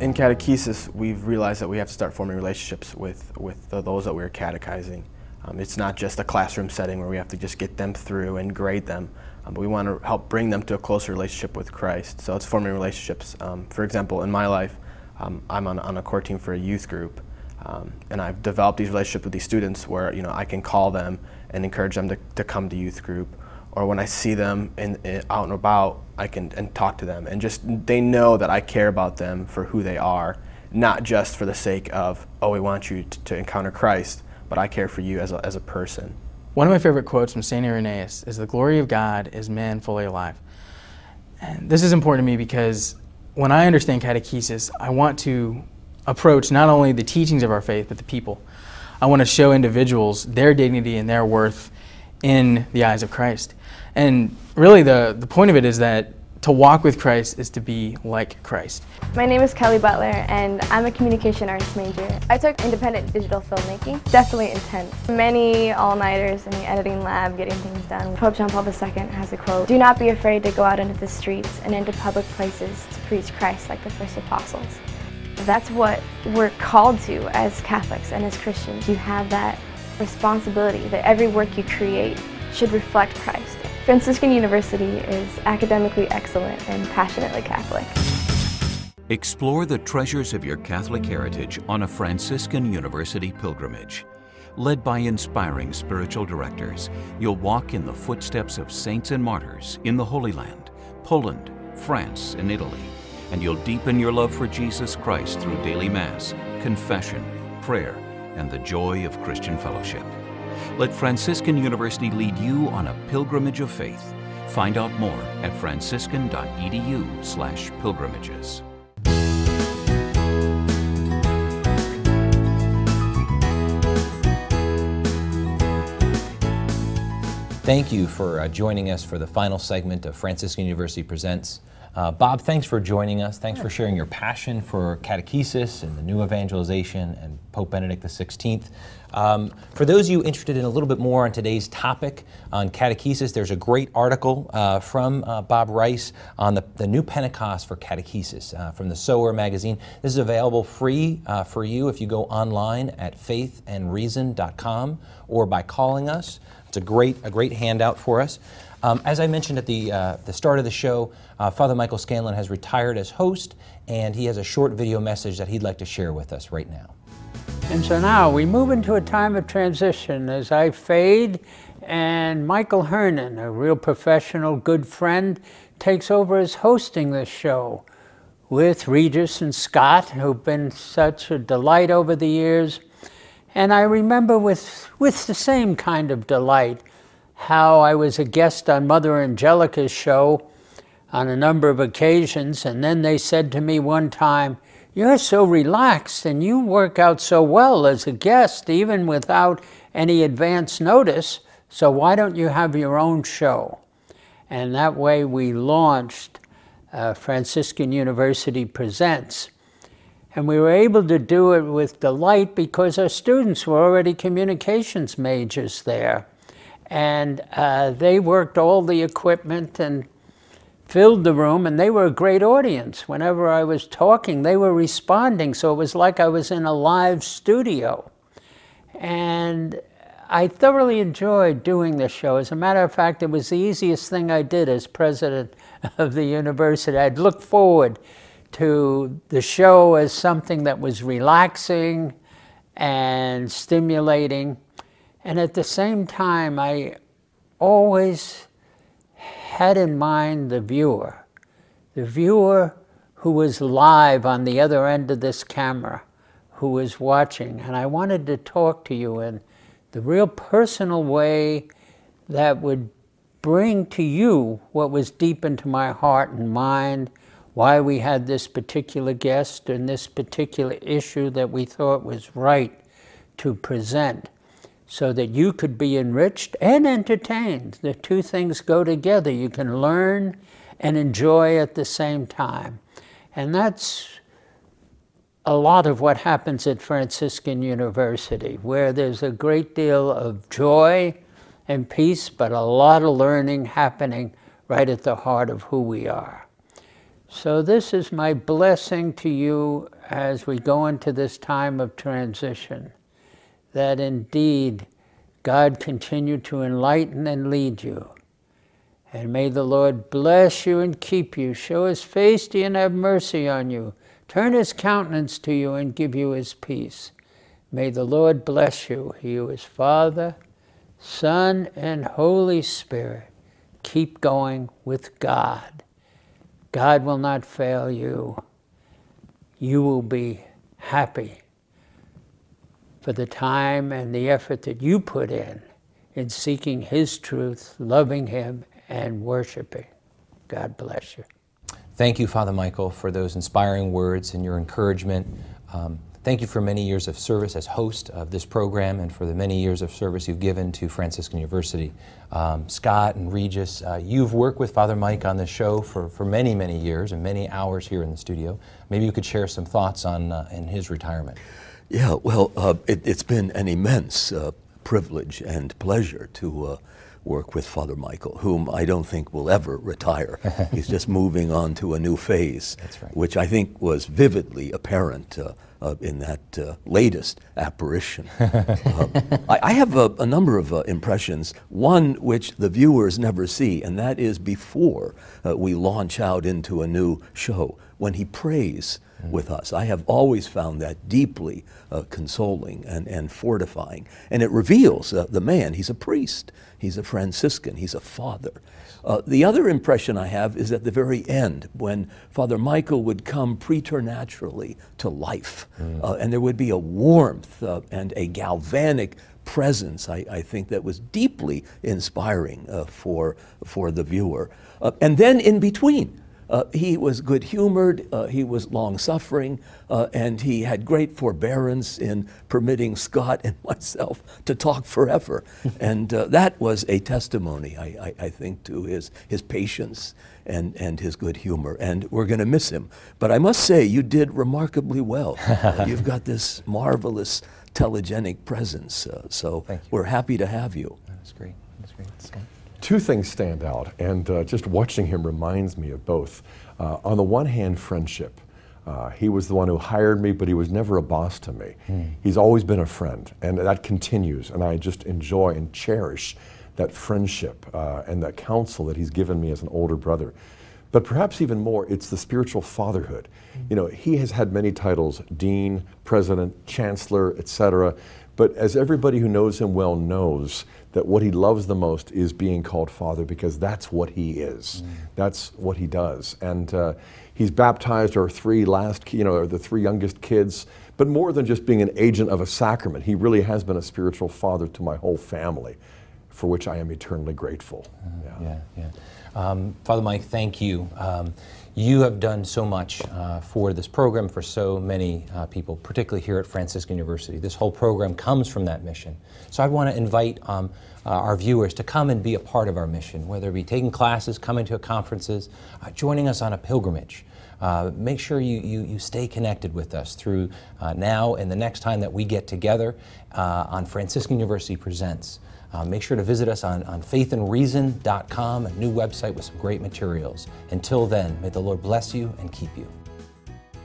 In catechesis, we've realized that we have to start forming relationships with, with those that we're catechizing. Um, it's not just a classroom setting where we have to just get them through and grade them um, but we want to help bring them to a closer relationship with Christ. So it's forming relationships. Um, for example, in my life, um, I'm on, on, a core team for a youth group. Um, and I've developed these relationships with these students where you know I can call them and encourage them to, to come to youth group, or when I see them in, in, out and about, I can and talk to them, and just they know that I care about them for who they are, not just for the sake of oh we want you to, to encounter Christ, but I care for you as a, as a person. One of my favorite quotes from St. Irenaeus is The glory of God is man fully alive. And this is important to me because when I understand catechesis, I want to approach not only the teachings of our faith, but the people. I want to show individuals their dignity and their worth in the eyes of Christ. And really, the, the point of it is that to walk with Christ is to be like Christ. My name is Kelly Butler and I'm a communication arts major. I took independent digital filmmaking, definitely intense. Many all-nighters in the editing lab getting things done. Pope John Paul II has a quote, do not be afraid to go out into the streets and into public places to preach Christ like the first apostles. That's what we're called to as Catholics and as Christians. You have that responsibility that every work you create should reflect Christ. Franciscan University is academically excellent and passionately Catholic. Explore the treasures of your Catholic heritage on a Franciscan University pilgrimage. Led by inspiring spiritual directors, you'll walk in the footsteps of saints and martyrs in the Holy Land, Poland, France, and Italy, and you'll deepen your love for Jesus Christ through daily Mass, confession, prayer, and the joy of Christian fellowship. Let Franciscan University lead you on a pilgrimage of faith. Find out more at franciscan.edu/pilgrimages. Thank you for uh, joining us for the final segment of Franciscan University Presents. Uh, Bob, thanks for joining us. Thanks for sharing your passion for catechesis and the new evangelization and Pope Benedict XVI. Um, for those of you interested in a little bit more on today's topic on catechesis, there's a great article uh, from uh, Bob Rice on the, the, new Pentecost for catechesis uh, from the Sower magazine. This is available free uh, for you if you go online at faithandreason.com or by calling us. It's a great, a great handout for us. Um, as I mentioned at the, uh, the start of the show, uh, Father Michael Scanlon has retired as host, and he has a short video message that he'd like to share with us right now. And so now we move into a time of transition as I fade, and Michael Hernon, a real professional, good friend, takes over as hosting this show with Regis and Scott, who've been such a delight over the years. And I remember with, with the same kind of delight how I was a guest on Mother Angelica's show on a number of occasions, and then they said to me one time, You're so relaxed and you work out so well as a guest, even without any advance notice, so why don't you have your own show? And that way we launched uh, Franciscan University Presents. And we were able to do it with delight because our students were already communications majors there and uh, they worked all the equipment and filled the room, and they were a great audience. Whenever I was talking, they were responding, so it was like I was in a live studio. And I thoroughly enjoyed doing this show. As a matter of fact, it was the easiest thing I did as president of the university. I'd look forward to the show as something that was relaxing and stimulating and at the same time, I always had in mind the viewer, the viewer who was live on the other end of this camera, who was watching. And I wanted to talk to you in the real personal way that would bring to you what was deep into my heart and mind, why we had this particular guest and this particular issue that we thought was right to present so that you could be enriched and entertained. The two things go together. You can learn and enjoy at the same time. And that's a lot of what happens at Franciscan University, where there's a great deal of joy and peace, but a lot of learning happening right at the heart of who we are. So, this is my blessing to you as we go into this time of transition that indeed God continue to enlighten and lead you. And may the Lord bless you and keep you, show his face to you and have mercy on you, turn his countenance to you and give you his peace. May the Lord bless you. He is Father, Son, and Holy Spirit. Keep going with God. God will not fail you. You will be happy for the time and the effort that you put in in seeking His truth, loving Him, and worshiping. God bless you. Thank you, Father Michael, for those inspiring words and your encouragement. Um, thank you for many years of service as host of this program and for the many years of service you've given to Franciscan University. Um, Scott and Regis, uh, you've worked with Father Mike on the show for, for many, many years and many hours here in the studio. Maybe you could share some thoughts on uh, in his retirement. Yeah, well, uh, it, has been an immense uh, privilege and pleasure to uh, work with Father Michael, whom I don't think will ever retire. He's just moving on to a new phase, right. which I think was vividly apparent uh, uh, in that uh, latest apparition. Um, I, I, have a, a number of uh, impressions, one which the viewers never see, and that is before uh, we launch out into a new show, when he prays mm. with us. I have always found that deeply uh, consoling and, and fortifying. And it reveals uh, the man, he's a priest. He's a Franciscan. He's a father. Uh, the other impression I have is at the very end when Father Michael would come preternaturally to life, mm. uh, and there would be a warmth uh, and a galvanic presence, I, I, think, that was deeply inspiring uh, for, for the viewer. Uh, and then in between, uh, he was good humored, uh, he was long suffering, uh, and he had great forbearance in permitting Scott and myself to talk forever. and uh, that was a testimony, I, I, I, think, to his, his patience and, and his good humor. And we're going to miss him. But I must say, you did remarkably well. you've got this marvelous telegenic presence, uh, so we're happy to have you. That's great. That's great. Scott? Two things stand out, and uh, just watching him reminds me of both. Uh, on the one hand, friendship. Uh, he was the one who hired me, but he was never a boss to me. Mm. He's always been a friend, and that continues. And I just enjoy and cherish that friendship uh, and that counsel that he's given me as an older brother. But perhaps even more, it's the spiritual fatherhood. Mm. You know, he has had many titles dean, president, chancellor, etc. But as everybody who knows him well knows, that what he loves the most is being called Father because that's what he is. Mm. That's what he does. And uh, he's baptized our three last, you know, the three youngest kids. But more than just being an agent of a sacrament, he really has been a spiritual father to my whole family, for which I am eternally grateful. Mm, yeah, yeah. yeah. Um, Father Mike, thank you. Um, you have done so much uh, for this program for so many uh, people, particularly here at Franciscan University. This whole program comes from that mission. So I want to invite um, uh, our viewers to come and be a part of our mission, whether it be taking classes, coming to conferences, uh, joining us on a pilgrimage. Uh, make sure you, you, you, stay connected with us through uh, now and the next time that we get together on Franciscan University Presents. Uh, make sure to visit us on, on faithandreason.com, a new website with some great materials. Until then, may the Lord bless you and keep you.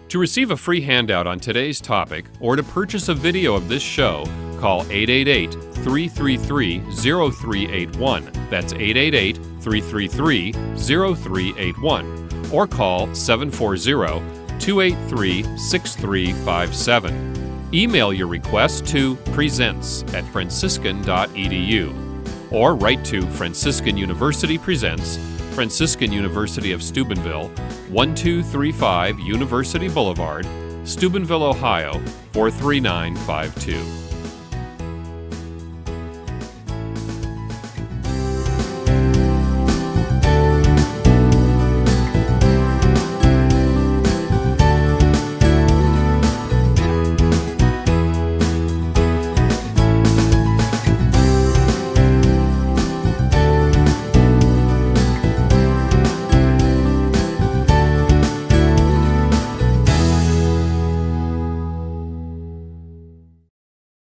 To receive a free handout on today's topic or to purchase a video of this show, call 888 333 0381. That's 888 333 0381. Or call 740 283 6357. Email your request to presents at franciscan.edu or write to Franciscan University Presents, Franciscan University of Steubenville, 1235 University Boulevard, Steubenville, Ohio 43952.